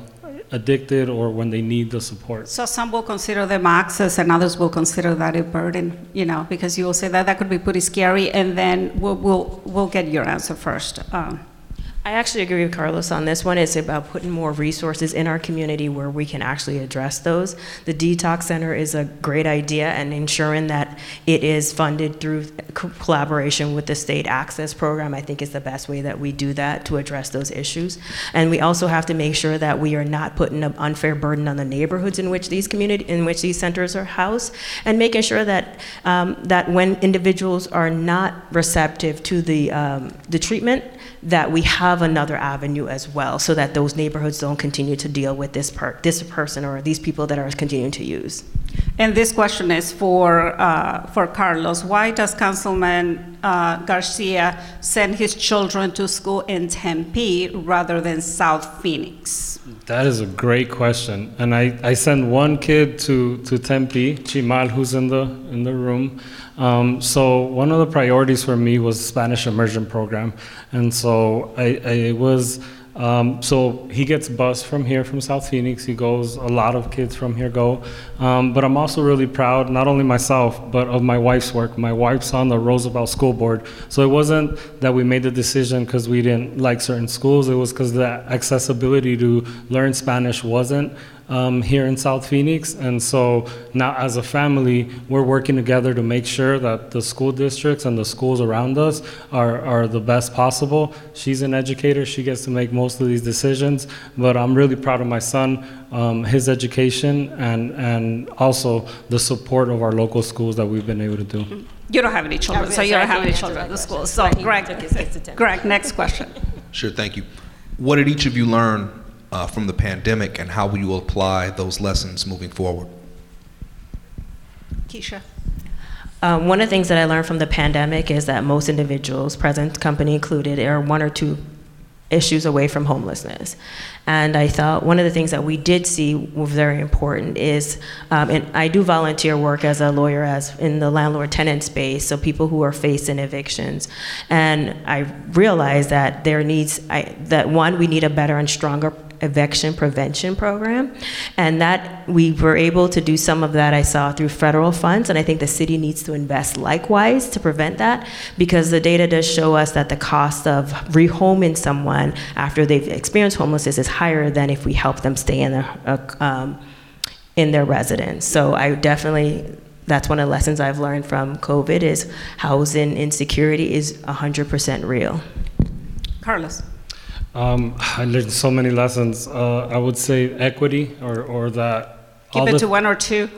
addicted or when they need the support. So some will consider them access and others will consider that a burden, you know, because you will say that that could be pretty scary and then we'll, we'll, we'll get your answer first. Um, I actually agree with Carlos on this one. It's about putting more resources in our community where we can actually address those. The detox center is a great idea, and ensuring that it is funded through co- collaboration with the state AHCCCS program, I think is the best way that we do that to address those issues. And we also have to make sure that we are not putting an unfair burden on the neighborhoods in which these community in which these centers are housed, and making sure that um, that when individuals are not receptive to the um, the treatment that we have another avenue as well so that those neighborhoods don't continue to deal with this per- this person or these people that are continuing to use. And this question is for, uh, for Carlos. Why does Councilman uh, Garcia send his children to school in Tempe rather than South Phoenix? That is a great question, and I, I send one kid to, to Tempe, Chimal, who's in the in the room. Um, so one of the priorities for me was Spanish immersion program, and so I, I was um, so he gets bused from here, from South Phoenix. He goes, a lot of kids from here go. Um, but I'm also really proud, not only myself, but of my wife's work. My wife's on the Roosevelt School Board. So it wasn't that we made the decision because we didn't like certain schools, it was because the accessibility to learn Spanish wasn't um, here in South Phoenix. And so now, as a family, we're working together to make sure that the school districts and the schools around us are, are the best possible. She's an educator, she gets to make most of these decisions, but I'm really proud of my son, um, his education, and, and also the support of our local schools that we've been able to do. You don't have any children, was so you don't have any children at the question. school. So, But Greg, took his kids to Tempe. Greg, next question. Sure, thank you. What did each of you learn uh, from the pandemic, and how will you apply those lessons moving forward? Kesha. Um, one of the things that I learned from the pandemic is that most individuals, present company included, are one or two issues away from homelessness. And I thought one of the things that we did see were very important is, um, and I do volunteer work as a lawyer as in the landlord-tenant space, so people who are facing evictions. And I realized that there needs, I, that one, we need a better and stronger eviction prevention program. And that we were able to do some of that I saw through federal funds. And I think the city needs to invest likewise to prevent that because the data does show us that the cost of rehoming someone after they've experienced homelessness is higher than if we help them stay in their, uh, um, in their residence. So I definitely that's one of the lessons I've learned from COVID is housing insecurity is 100% real. Carlos. Um, I learned so many lessons. Uh, I would say equity, or, or that Keep all it the, to one or two.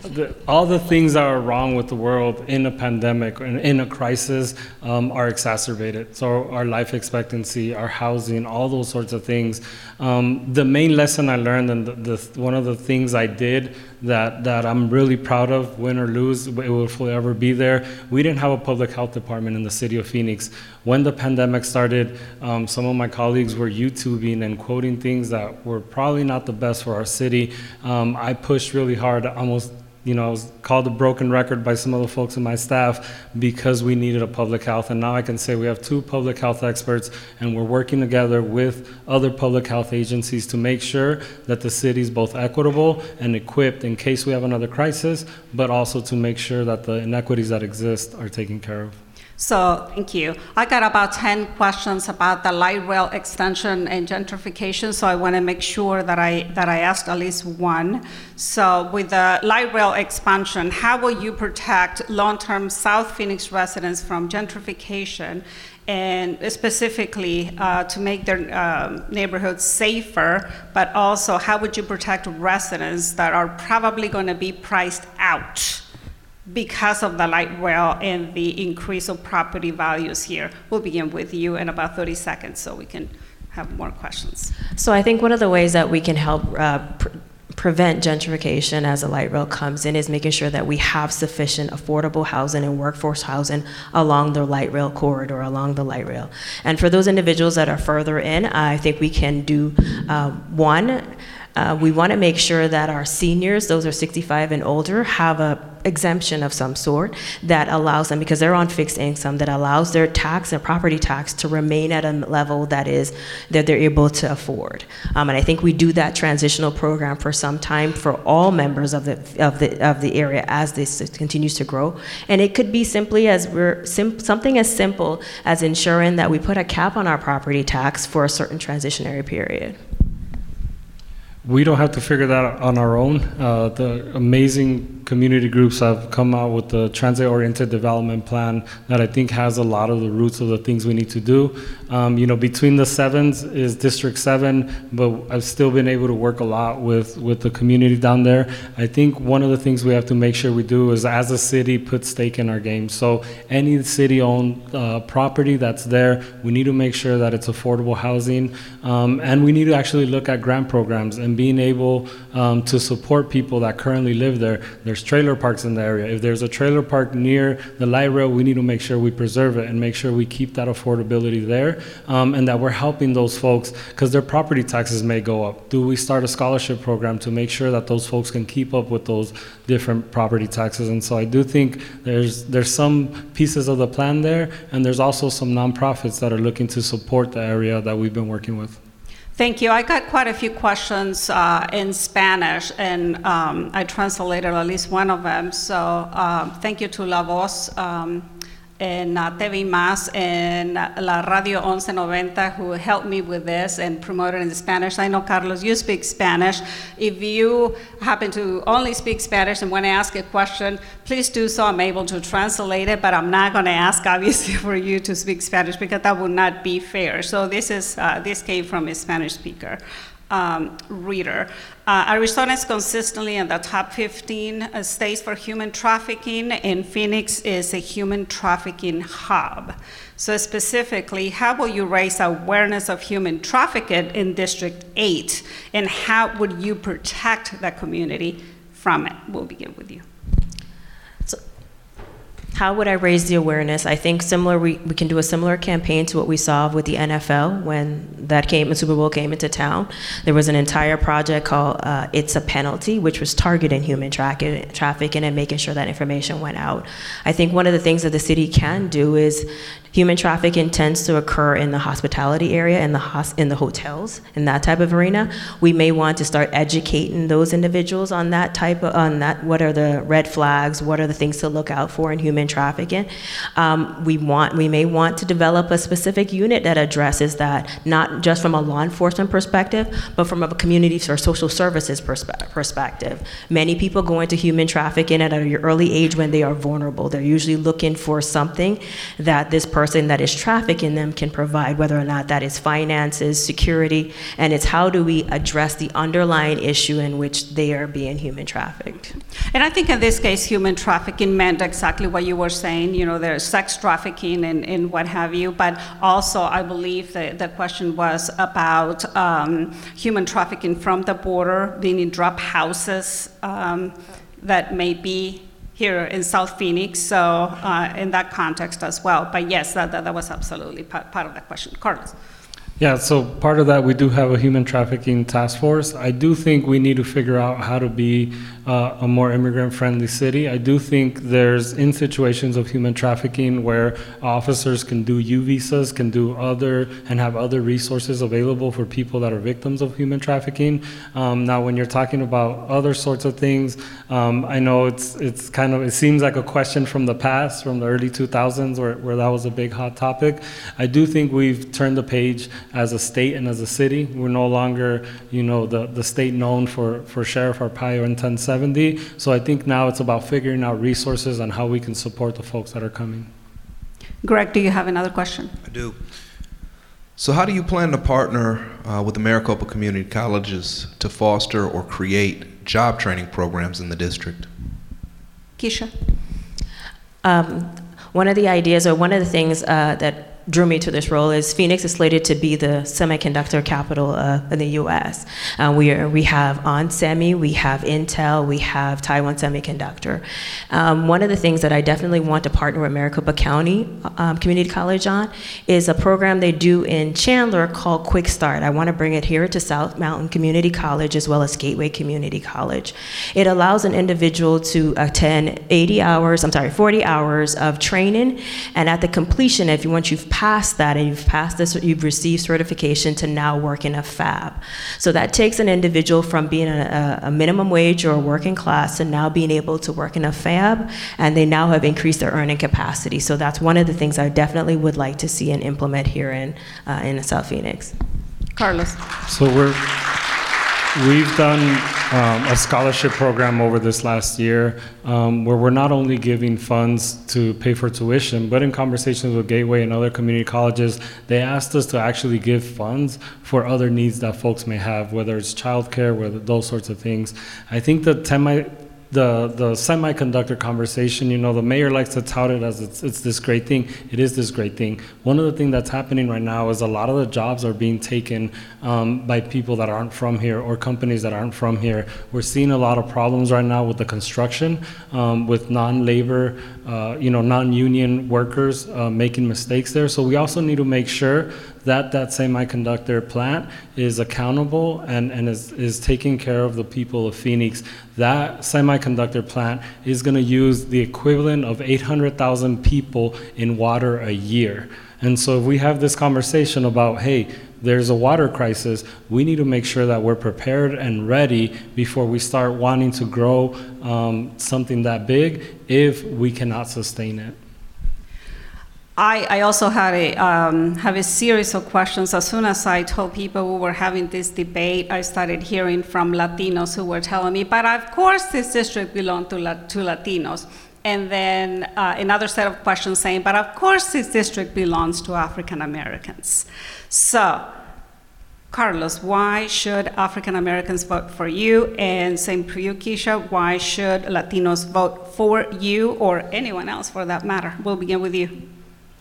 the, all the things that are wrong with the world in a pandemic and in a crisis um, are exacerbated. So our life expectancy, our housing, all those sorts of things. Um, the main lesson I learned, and the, the, one of the things I did that, that I'm really proud of, win or lose, it will forever be there. We didn't have a public health department in the city of Phoenix. When the pandemic started, um, some of my colleagues were YouTubing and quoting things that were probably not the best for our city. Um, I pushed really hard, almost you know, I was called a broken record by some of the folks in my staff because we needed a public health. And now I can say we have two public health experts, and we're working together with other public health agencies to make sure that the city is both equitable and equipped in case we have another crisis, but also to make sure that the inequities that exist are taken care of. So, thank you. I got about 10 questions about the light rail extension and gentrification, so I want to make sure that I, that I ask at least one. So, with the light rail expansion, how will you protect long-term South Phoenix residents from gentrification and specifically uh, to make their um, neighborhoods safer, but also how would you protect residents that are probably going to be priced out because of the light rail and the increase of property values here? We'll begin with you in about 30 seconds so we can have more questions. So I think one of the ways that we can help uh, pr- prevent gentrification as the light rail comes in is making sure that we have sufficient affordable housing and workforce housing along the light rail corridor, along the light rail. And for those individuals that are further in, I think we can do uh, one. Uh, we want to make sure that our seniors, those are 65 and older, have a exemption of some sort that allows them, because they're on fixed income, that allows their tax and property tax to remain at a level that is that they're able to afford. Um, and I think we do that transitional program for some time for all members of the of the of the area as this continues to grow. And it could be simply as we're sim- something as simple as ensuring that we put a cap on our property tax for a certain transitionary period. We don't have to figure that out on our own. Uh, the amazing community groups have come out with the transit-oriented development plan that I think has a lot of the roots of the things we need to do. Um, you know, between the sevens is District Seven, but I've still been able to work a lot with with the community down there. I think one of the things we have to make sure we do is, as a city, put stake in our game. So any city-owned uh, property that's there, we need to make sure that it's affordable housing, um, and we need to actually look at grant programs and being able um, to support people that currently live there. There's there's trailer parks in the area. If there's a trailer park near the light rail, we need to make sure we preserve it and make sure we keep that affordability there um, and that we're helping those folks because their property taxes may go up. Do we start a scholarship program to make sure that those folks can keep up with those different property taxes? And so I do think there's there's some pieces of the plan there, and there's also some nonprofits that are looking to support the area that we've been working with. Thank you. I got quite a few questions uh, in Spanish, and um, I translated at least one of them. So um, thank you to La Voz. Um, en uh, TV Más en la Radio 1190 who helped me with this and promoted in Spanish. I know, Carlos, you speak Spanish. If you happen to only speak Spanish and want to ask a question, please do so. I'm able to translate it, but I'm not going to ask, obviously, for you to speak Spanish because that would not be fair. So this, is, uh, this came from a Spanish speaker um, reader. Uh, Arizona is consistently in the top 15 uh, states for human trafficking, and Phoenix is a human trafficking hub. So, specifically, how will you raise awareness of human trafficking in District 8, and how would you protect the community from it? We'll begin with you. How would I raise the awareness? I think similar. We, we can do a similar campaign to what we saw with the NFL when that came, the Super Bowl came into town. There was an entire project called uh, "It's a Penalty," which was targeting human tra- trafficking and making sure that information went out. I think one of the things that the city can do is Human trafficking tends to occur in the hospitality area, in the, hos- in the hotels, in that type of arena. We may want to start educating those individuals on that type of, on that, what are the red flags, what are the things to look out for in human trafficking. Um, we want, we may want to develop a specific unit that addresses that, not just from a law enforcement perspective, but from a community or social services perspe- perspective. Many people go into human trafficking at an early age when they are vulnerable. They're usually looking for something that this person person that is trafficking them can provide, whether or not that is finances, security, and it's how do we address the underlying issue in which they are being human trafficked. And I think in this case, human trafficking meant exactly what you were saying. You know, there's sex trafficking and, and what have you, but also I believe that the question was about um, human trafficking from the border, being in drop houses um, that may be here in South Phoenix, so uh, in that context as well. But yes, that, that, that was absolutely part, part of the question. Carlos. Yeah, so part of that, we do have a human trafficking task force. I do think we need to figure out how to be uh, a more immigrant friendly city. I do think there's in situations of human trafficking where officers can do U visas, can do other, and have other resources available for people that are victims of human trafficking. Um, now, when you're talking about other sorts of things, um, I know it's, it's kind of, it seems like a question from the past, from the early 2000s, where, where that was a big hot topic. I do think we've turned the page as a state and as a city. We're no longer, you know, the, the state known for, for Sheriff Arpaio in 1070. So I think now it's about figuring out resources on how we can support the folks that are coming. Greg, do you have another question? I do. So, how do you plan to partner uh, with the Maricopa Community Colleges to foster or create job training programs in the district? Kesha? Um, one of the ideas, or one of the things uh, that drew me to this role is Phoenix is slated to be the semiconductor capital uh, in the U.S. Uh, we are, we have onsemi, we have Intel, we have Taiwan Semiconductor. Um, one of the things that I definitely want to partner with Maricopa County um, Community College on is a program they do in Chandler called Quick Start. I want to bring it here to South Mountain Community College as well as Gateway Community College. It allows an individual to attend 80 hours, I'm sorry, 40 hours of training, and at the completion, if you once you've passed that and you've passed this, you've received certification to now work in a fab. So that takes an individual from being a, a minimum wage or a working class to now being able to work in a fab, and they now have increased their earning capacity. So that's one of the things I definitely would like to see and implement here in, uh, in South Phoenix. Carlos. So we're We've done um, a scholarship program over this last year um, where we're not only giving funds to pay for tuition, but in conversations with Gateway and other community colleges, they asked us to actually give funds for other needs that folks may have, whether it's childcare, whether those sorts of things. I think the 10 the the semiconductor conversation, you know, the mayor likes to tout it as it's it's this great thing. It is this great thing. One of the things that's happening right now is a lot of the jobs are being taken um, by people that aren't from here or companies that aren't from here. We're seeing a lot of problems right now with the construction, um, with non-labor, uh, you know, non-union workers uh, making mistakes there. So we also need to make sure that that semiconductor plant is accountable and, and is, is taking care of the people of Phoenix. That semiconductor plant is going to use the equivalent of 800,000 people in water a year. And so if we have this conversation about, hey, there's a water crisis, we need to make sure that we're prepared and ready before we start wanting to grow um, something that big if we cannot sustain it. I, I also had a, um, have a series of questions. As soon as I told people we were having this debate, I started hearing from Latinos who were telling me, but of course this district belongs to, La- to Latinos. And then uh, another set of questions saying, but of course this district belongs to African Americans. So, Carlos, why should African Americans vote for you? And same for you, Kesha, why should Latinos vote for you or anyone else for that matter? We'll begin with you.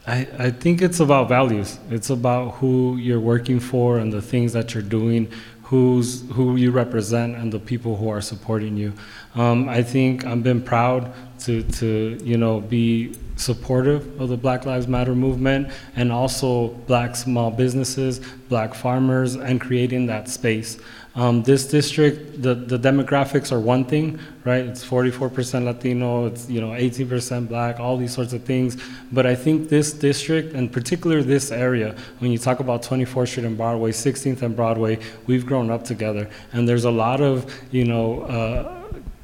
I, I think it's about values. It's about who you're working for and the things that you're doing, who's who you represent, and the people who are supporting you. Um, I think I've been proud to to you know be supportive of the Black Lives Matter movement and also black small businesses, black farmers, and creating that space. Um, this district, the, the demographics are one thing, right? It's 44% Latino, it's you know 18% Black, all these sorts of things. But I think this district, and particularly this area, when you talk about 24th Street and Broadway, 16th and Broadway, we've grown up together, and there's a lot of you know. Uh,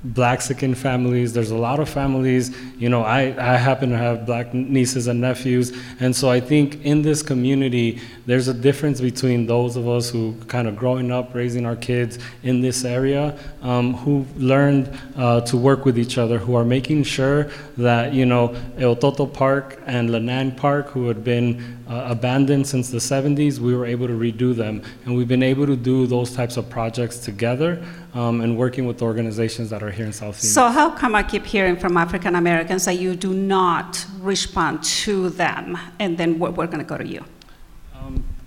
Blaxican families. There's a lot of families. You know, I, I happen to have black nieces and nephews. And so I think in this community, there's a difference between those of us who kind of growing up, raising our kids in this area, um, who learned uh, to work with each other, who are making sure that, you know, El Toto Park and Lanang Park, who had been uh, abandoned since the 70s, we were able to redo them. And we've been able to do those types of projects together um, and working with organizations that are here in South Phoenix. So, how come I keep hearing from African Americans that you do not respond to them, and then we're, we're going to go to you?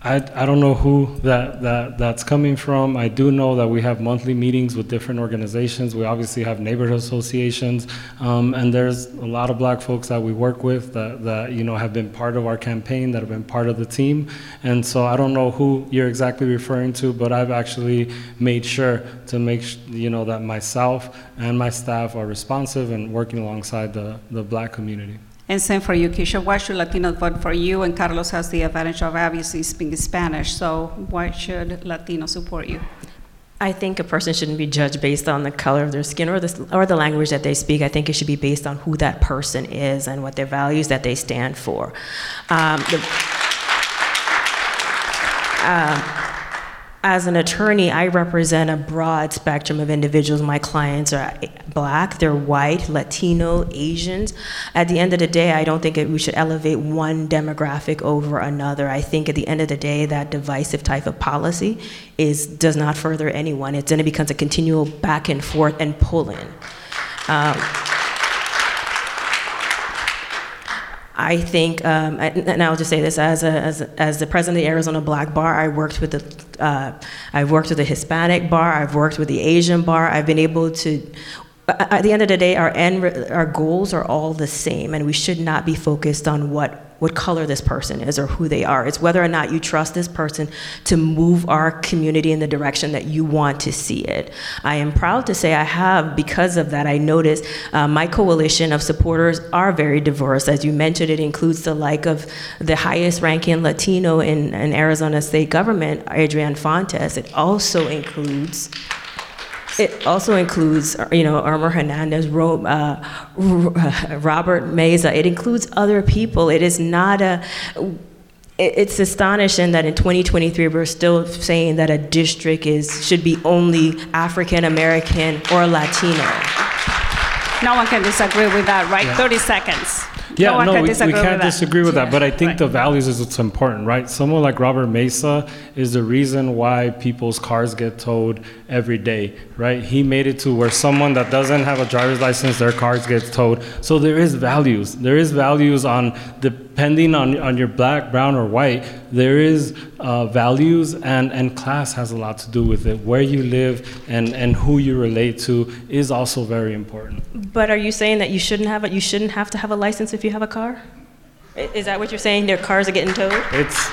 I, I don't know who that, that that's coming from. I do know that we have monthly meetings with different organizations. We obviously have neighborhood associations, um, and there's a lot of black folks that we work with that, that you know have been part of our campaign, that have been part of the team. And so I don't know who you're exactly referring to, but I've actually made sure to make you know that myself and my staff are responsive and working alongside the, the black community. And same for you, Kesha. Why should Latinos vote for you? And Carlos has the advantage of obviously speaking Spanish, so why should Latinos support you? I think a person shouldn't be judged based on the color of their skin or the, or the language that they speak. I think it should be based on who that person is and what their values that they stand for. Um, the, um, as an attorney, I represent a broad spectrum of individuals. My clients are black, they're white, Latino, Asians. At the end of the day, I don't think it, we should elevate one demographic over another. I think at the end of the day, that divisive type of policy is does not further anyone. It then it becomes a continual back and forth and pulling. Um, I think, um, and I'll just say this: as a, as, a, as the president of the Arizona Black Bar, I worked with the, uh, I've worked with the Hispanic bar, I've worked with the Asian bar. I've been able to. At the end of the day, our end, our goals are all the same, and we should not be focused on what what color this person is or who they are. It's whether or not you trust this person to move our community in the direction that you want to see it. I am proud to say I have, because of that, I noticed uh, my coalition of supporters are very diverse. As you mentioned, it includes the like of the highest ranking Latino in, in Arizona state government, Adrian Fontes. It also includes it also includes, you know, Irma Hernandez, uh, Robert Meza. It includes other people. It is not a. It's astonishing that in 2023 we're still saying that a district is should be only African American or Latino. No one can disagree with that, right? Yeah. 30 seconds. Yeah, one no, can we, we can't that. disagree with that, but I think Right. the values is what's important, right? Someone like Robert Meza is the reason why people's cars get towed every day, right? He made it to where someone that doesn't have a driver's license, their cars get towed. So there is values. There is values on depending on, on your black, brown, or white. There is uh, values, and, and class has a lot to do with it. Where you live and, and who you relate to is also very important. But are you saying that you shouldn't have a, you shouldn't have to have a license if you have a car? Is that what you're saying? Their cars are getting towed? It's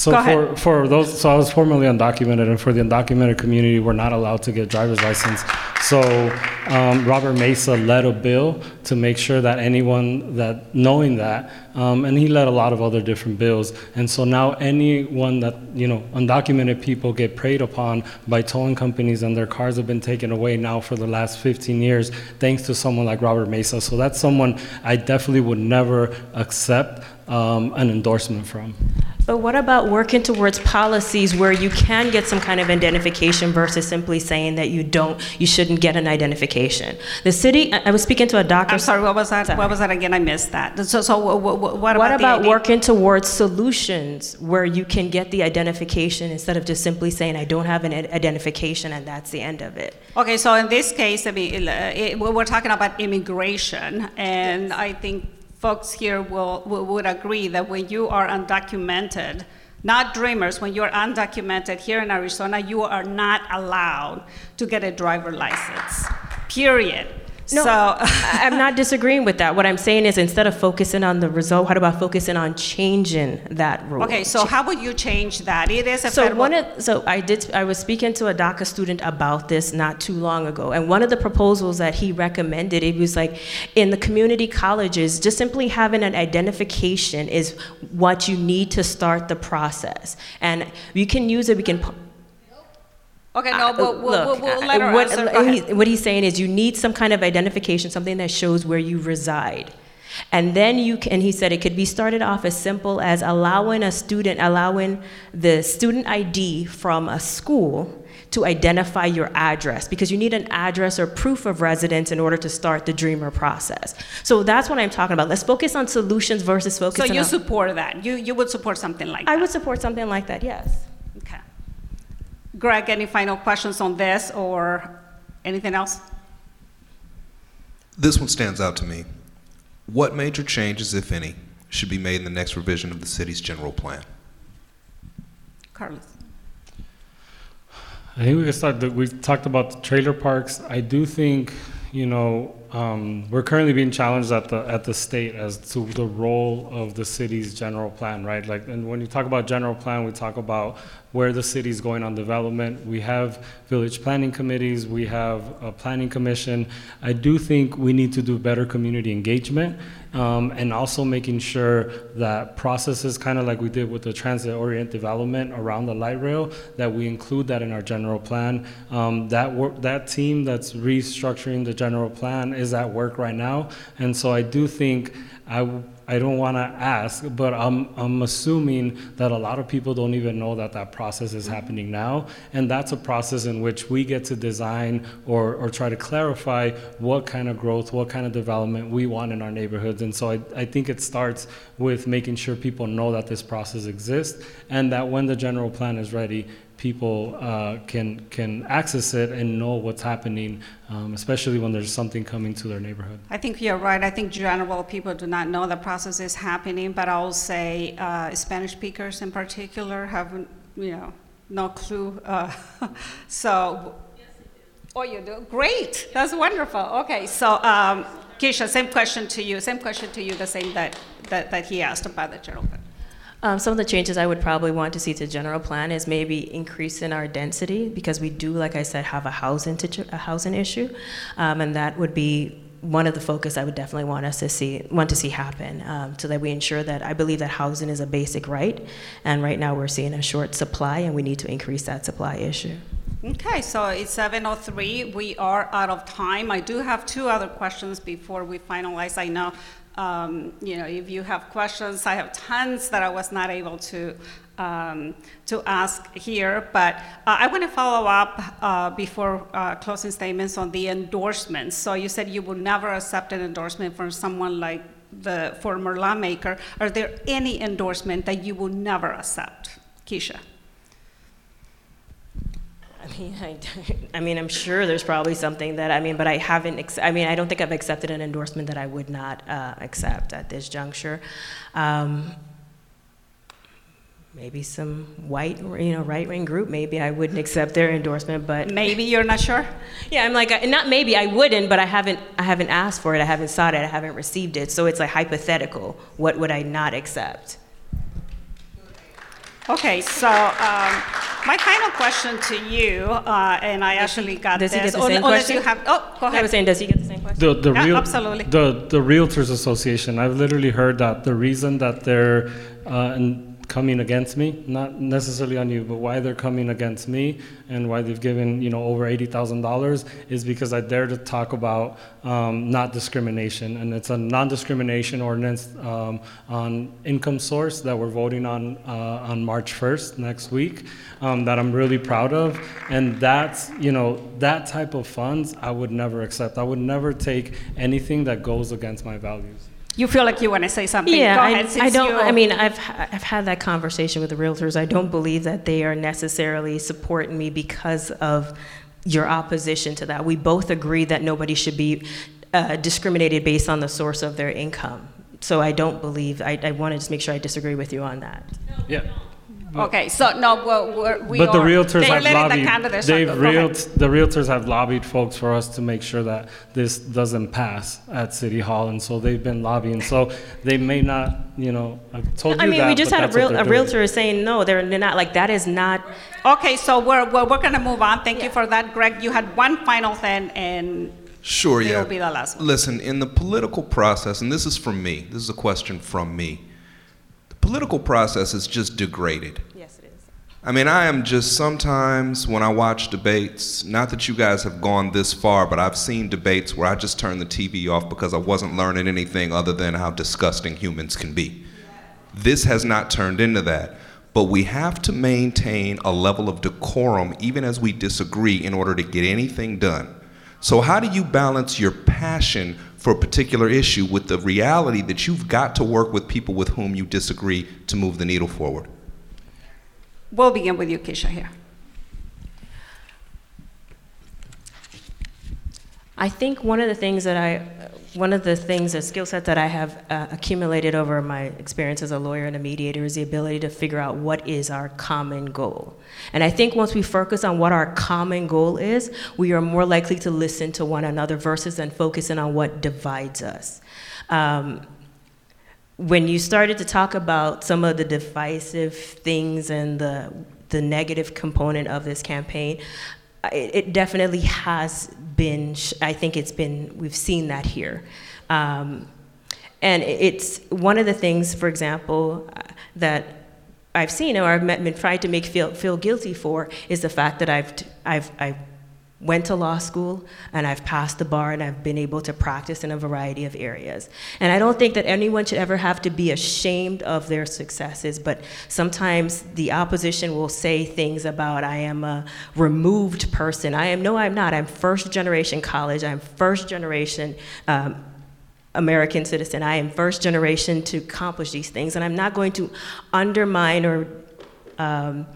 so Go for, ahead. for those. So I was formerly undocumented, and for the undocumented community, we're not allowed to get driver's license. So um, Robert Meza led a bill to make sure that anyone that knowing that, um, and he led a lot of other different bills. And so now anyone that you know undocumented people get preyed upon by towing companies, and their cars have been taken away now for the last 15 years, thanks to someone like Robert Meza. So that's someone I definitely would never accept um, an endorsement from. But what about working towards policies where you can get some kind of identification versus simply saying that you don't, you shouldn't get an identification? The city, I I was speaking to a doctor. I'm sorry, what was that? Sorry. What was that again? I missed that. So, so wha- wha- wha- what about What the about working towards solutions where you can get the identification instead of just simply saying, I don't have an identification and that's the end of it? Okay, so in this case, I mean, uh, we're talking about immigration, and I think folks here will, will- would agree that when you are undocumented, not dreamers, when you're undocumented here in Arizona, you are not allowed to get a driver license, period. No, So, I'm not disagreeing with that. What I'm saying is instead of focusing on the result, how about focusing on changing that rule? okay, so how would you change that? It is a So one of, so I did, I was speaking to a DACA student about this not too long ago, and one of the proposals that he recommended, it was like, in the community colleges, just simply having an identification is what you need to start the process. And you can use it, we can, Okay, no, uh, we'll, we'll, look, we'll let her what, answer. He- what he's saying is you need some kind of identification, something that shows where you reside. And then you can, he said it could be started off as simple as allowing a student, allowing the student ID from a school to identify your address because you need an address or proof of residence in order to start the dreamer process. So that's what I'm talking about. Let's focus on solutions versus focus. So you on. support that? You, you would support something like that? I would support something like that, yes. Okay. Greg, any final questions on this or anything else? This one stands out to me. What major changes, if any, should be made in the next revision of the city's general plan? Carlos? I think we can start. The, we talked about the trailer parks. I do think, you know, um, we're currently being challenged at the at the state as to the role of the city's general plan, right? Like, and when you talk about general plan, we talk about where the city's going on development. We have village planning committees. We have a planning commission. I do think we need to do better community engagement. Um, and also making sure that processes, kind of like we did with the transit orient development around the light rail, that we include that in our general plan. Um, that work, that team that's restructuring the general plan is at work right now, and so I do think I. I don't want to ask, but I'm, I'm assuming that a lot of people don't even know that that process is happening now. And that's a process in which we get to design or, or try to clarify what kind of growth, what kind of development we want in our neighborhoods. And so I, I think it starts with making sure people know that this process exists and that when the general plan is ready, people uh, can, can access it and know what's happening, um, especially when there's something coming to their neighborhood. I think you're right. I think general people do not know the process is happening, but I'll say uh, Spanish speakers in particular have, you know, no clue. Uh, so, oh, you do? Great. That's wonderful. Okay, so um, Kesha, same question to you. Same question to you, the same that, that, that he asked about the general plan. Um, some of the changes I would probably want to see to general plan is maybe increasing our density because we do, like I said, have a housing situ- a housing issue, um, and that would be one of the focus I would definitely want us to see want to see happen, um, so that we ensure that I believe that housing is a basic right, and right now we're seeing a short supply, and we need to increase that supply issue. Okay, so it's 7:03. We are out of time. I do have two other questions before we finalize. I know, um, you know, if you have questions, I have tons that I was not able to um, to ask here. But uh, I want to follow up uh, before uh, closing statements on the endorsements. So you said you would never accept an endorsement from someone like the former lawmaker, are there any endorsement that you would never accept? Kesha? I mean, I, I mean, I'm sure there's probably something that I mean, but I haven't. Ex- I mean, I don't think I've accepted an endorsement that I would not uh, accept at this juncture. Um, maybe some white, you know, right-wing group. Maybe I wouldn't accept their endorsement, but Maybe you're not sure? yeah, I'm like, not maybe I wouldn't, but I haven't. I haven't asked for it. I haven't sought it. I haven't received it. So it's like hypothetical. What would I not accept? Okay, so um, my final question to you, uh, and I actually got Does he this. get the same unless question? you have, oh, go ahead. I was saying, does he get the same question? The, the Yeah, real, absolutely. The, the Realtors Association, I've literally heard that the reason that they're uh, in- coming against me, not necessarily on you, but why they're coming against me and why they've given, you know, over $80,000 is because I dare to talk about um, not discrimination. And it's a non-discrimination ordinance um, on income source that we're voting on uh, on March 1st, next week, um, that I'm really proud of. And that's, you know, that type of funds I would never accept. I would never take anything that goes against my values. You feel like you want to say something? Yeah, Go I, ahead, I since don't. you- I mean, I've I've had that conversation with the realtors. I don't believe that they are necessarily supporting me because of your opposition to that. We both agree that nobody should be uh, discriminated based on the source of their income. So I don't believe. I, I want to just make sure I disagree with you on that. Yeah. Okay, so no, well, we're, we But the are- realtors they're have letting the lobbied, candidates they've talk. Go ahead. realt, the realtors have lobbied folks for us to make sure that this doesn't pass at City Hall, and so they've been lobbying. So they may not, you know, I've told you I mean, that, we just but had a, that's what real, they're a doing. realtor saying no. They're, they're not like that. Is not. Okay, so we're, we're, we're going to move on. Thank you for that, Greg. You had one final thing, and Sure, It'll yeah. be the last one. Listen, in the political process, and this is from me, this is a question from me. Political process is just degraded. Yes, it is. I mean, I am just sometimes when I watch debates, not that you guys have gone this far, but I've seen debates where I just turn the TV off because I wasn't learning anything other than how disgusting humans can be. This has not turned into that. But we have to maintain a level of decorum even as we disagree in order to get anything done. So, how do you balance your passion for a particular issue with the reality that you've got to work with people with whom you disagree to move the needle forward? we'll begin with you, Kesha, here. I think one of the things that I, one of the things, a skill set that I have uh, accumulated over my experience as a lawyer and a mediator is the ability to figure out what is our common goal. And I think once we focus on what our common goal is, we are more likely to listen to one another versus then focusing on what divides us. Um, when you started to talk about some of the divisive things and the the negative component of this campaign, it, it definitely has been. I think it's been. We've seen that here. Um, and it's one of the things, for example, uh, that I've seen or I've met- been tried to make feel, feel guilty for is the fact that I've, I've, I went to law school and I've passed the bar and I've been able to practice in a variety of areas. And I don't think that anyone should ever have to be ashamed of their successes, but sometimes the opposition will say things about I am a removed person. I am, no, I'm not. I'm first generation college. I'm first generation. Um, American citizen. I am first generation to accomplish these things, and I'm not going to undermine or um,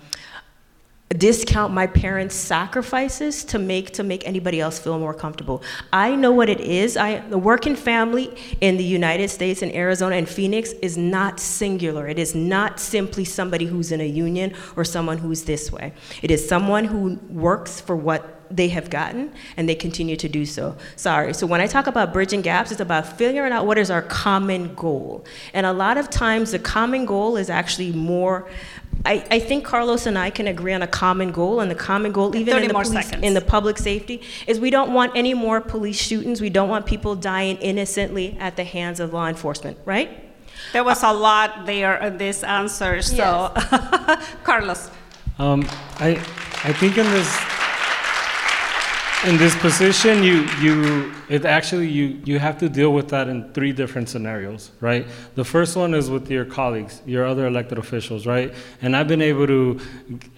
discount my parents' sacrifices to make to make anybody else feel more comfortable. I know what it is. I the working family in the United States in Arizona and Phoenix is not singular. It is not simply somebody who's in a union or someone who's this way. It is someone who works for what they have gotten and they continue to do so. Sorry. So when I talk about bridging gaps, it's about figuring out what is our common goal. And a lot of times the common goal is actually more I, I think Carlos and I can agree on a common goal, and the common goal, even in the, police, in the public safety, is we don't want any more police shootings. We don't want people dying innocently at the hands of law enforcement, right? There was a lot there in this answer, so Carlos. Um, I, I think in this, in this position, you, you, it actually, you, you have to deal with that in three different scenarios, right? The first one is with your colleagues, your other elected officials, right? And I've been able to,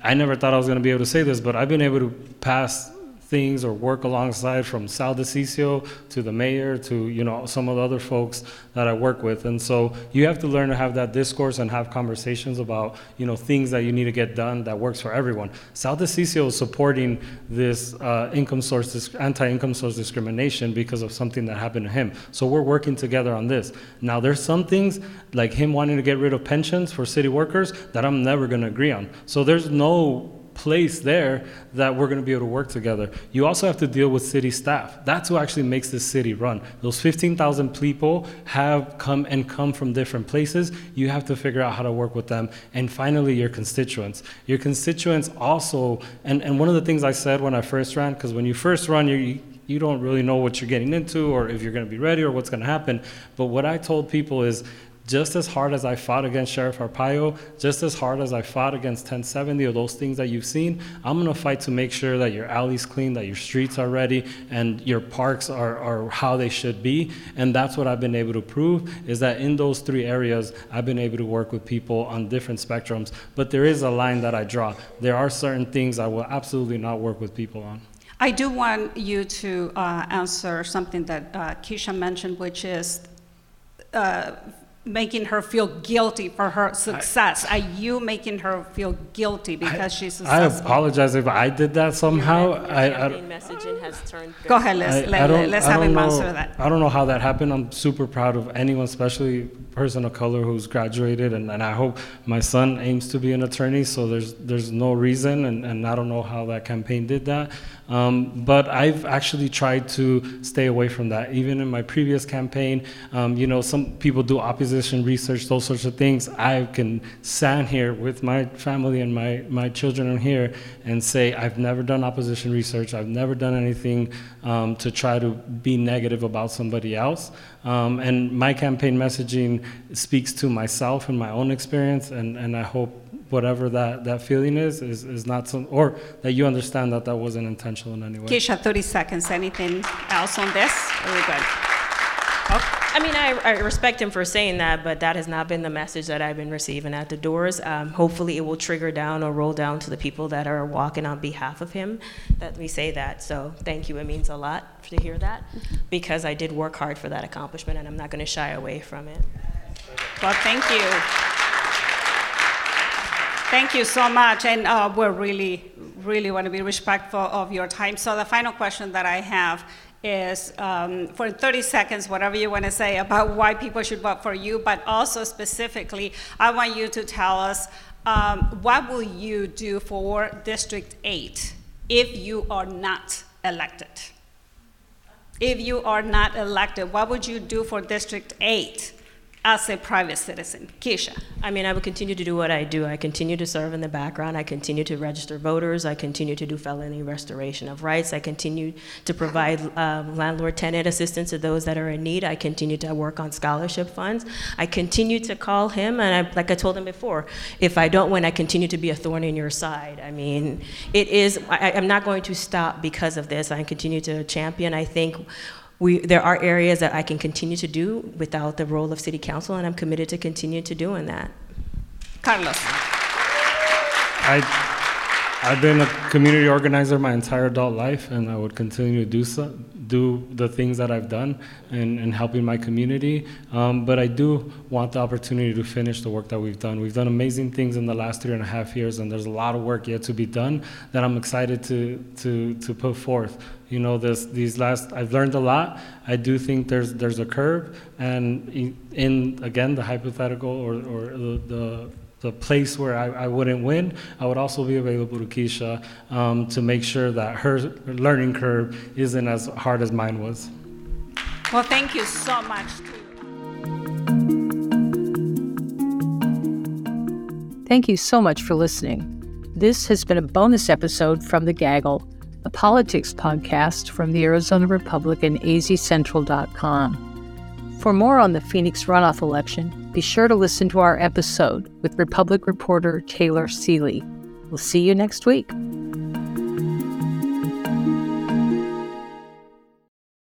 I never thought I was going to be able to say this, but I've been able to pass things or work alongside from Sal DiCiccio to the mayor to you know some of the other folks that I work with. And so you have to learn to have that discourse and have conversations about you know things that you need to get done that works for everyone. Sal DiCiccio is supporting this uh, income source anti-income source discrimination because of something that happened to him. So we're working together on this. Now there's some things like him wanting to get rid of pensions for city workers that I'm never going to agree on. So there's no place there that we're going to be able to work together. You also have to deal with city staff. That's who actually makes this city run. Those 15,000 people have come and come from different places. You have to figure out how to work with them. And finally, your constituents. Your constituents also, and, and one of the things I said when I first ran, because when you first run, you you don't really know what you're getting into or if you're going to be ready or what's going to happen. But what I told people is just as hard as I fought against Sheriff Arpaio, just as hard as I fought against 1070 or those things that you've seen, I'm gonna fight to make sure that your alleys clean, that your streets are ready, and your parks are, are how they should be. And that's what I've been able to prove is that in those three areas, I've been able to work with people on different spectrums. But there is a line that I draw. There are certain things I will absolutely not work with people on. I do want you to uh, answer something that uh, Kesha mentioned, which is uh, making her feel guilty for her success? Are you making her feel guilty because she's I apologize if I did that somehow. I, I, messaging has turned. Go ahead, let's, I- let, I don't- let's I have don't him know- answer that. I don't know how that happened. I'm super proud of anyone, especially person of color who's graduated, and, and I hope my son aims to be an attorney. So there's there's no reason, and, and I don't know how that campaign did that. Um, but I've actually tried to stay away from that. Even in my previous campaign, um, you know, some people do opposition research, those sorts of things. I can stand here with my family and my, my children in here and say, I've never done opposition research. I've never done anything um, to try to be negative about somebody else. Um, and my campaign messaging speaks to myself and my own experience, and, and I hope whatever that, that feeling is, is, is not some, or that you understand that that wasn't intentional in any way. Kesha, 30 seconds. Anything else on this? Very good. I mean, I, I respect him for saying that, but that has not been the message that I've been receiving at the doors. Um, hopefully, it will trigger down or roll down to the people that are walking on behalf of him that we say that. So, thank you. It means a lot to hear that because I did work hard for that accomplishment, and I'm not going to shy away from it. Well, thank you. Thank you so much, and uh, we're really, really want to be respectful of your time. So the final question that I have is, um, for 30 seconds, whatever you want to say about why people should vote for you, but also specifically, I want you to tell us um, what will you do for District 8 if you are not elected? If you are not elected, what would you do for District 8 as a private citizen? Kesha. I mean, I would continue to do what I do. I continue to serve in the background. I continue to register voters. I continue to do felony restoration of rights. I continue to provide um, landlord tenant assistance to those that are in need. I continue to work on scholarship funds. I continue to call him, and I, like I told him before, if I don't win, I continue to be a thorn in your side. I mean, it is, I, I'm not going to stop because of this. I continue to champion. I think we, there are areas that I can continue to do without the role of city council, and I'm committed to continue to doing that. Carlos. I, I've been a community organizer my entire adult life, and I would continue to do so, do the things that I've done and, in helping my community. Um, but I do want the opportunity to finish the work that we've done. We've done amazing things in the last three and a half years, and there's a lot of work yet to be done that I'm excited to to to put forth. You know, this these last I've learned a lot. I do think there's there's a curve, and in, in again the hypothetical or or the, the the place where I, I wouldn't win, I would also be available to Kesha um, to make sure that her learning curve isn't as hard as mine was. Well, thank you so much. Thank you so much for listening. This has been a bonus episode from The Gaggle, a politics podcast from the Arizona Republic and azcentral.com. For more on the Phoenix runoff election, be sure to listen to our episode with Republic reporter Taylor Seely. We'll see you next week.